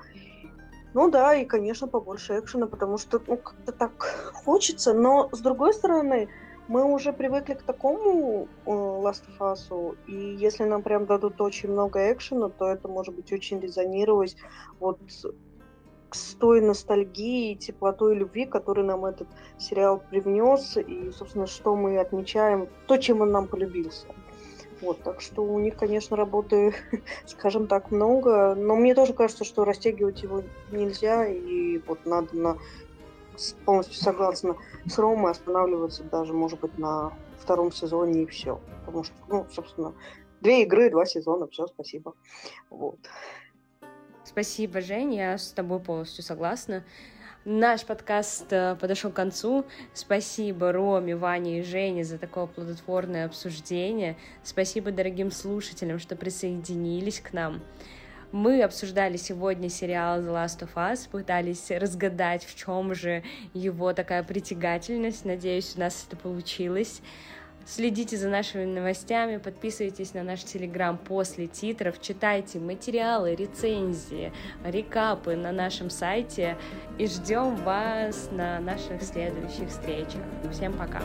Speaker 3: ну да, и, конечно, побольше экшена, потому что ну, как-то так хочется. Но, с другой стороны, мы уже привыкли к такому э, Last of Us, и если нам прям дадут очень много экшена, то это может быть очень резонировать вот с той ностальгией, теплотой любви, который нам этот сериал привнес, и, собственно, что мы отмечаем, то, чем он нам полюбился. Вот, так что у них, конечно, работы, скажем так, много. Но мне тоже кажется, что растягивать его нельзя, и вот надо на полностью согласна с Ромой останавливаться даже, может быть, на втором сезоне и все. Потому что, ну, собственно, две игры, два сезона, все, спасибо. Вот.
Speaker 6: Спасибо, Жень, я с тобой полностью согласна. Наш подкаст э, подошел к концу. Спасибо Роме, Ване и Жене за такое плодотворное обсуждение. Спасибо дорогим слушателям, что присоединились к нам. Мы обсуждали сегодня сериал The Last of Us, пытались разгадать, в чем же его такая притягательность. Надеюсь, у нас это получилось. Следите за нашими новостями, подписывайтесь на наш телеграм после титров, читайте материалы, рецензии, рекапы на нашем сайте и ждем вас на наших следующих встречах. Всем пока!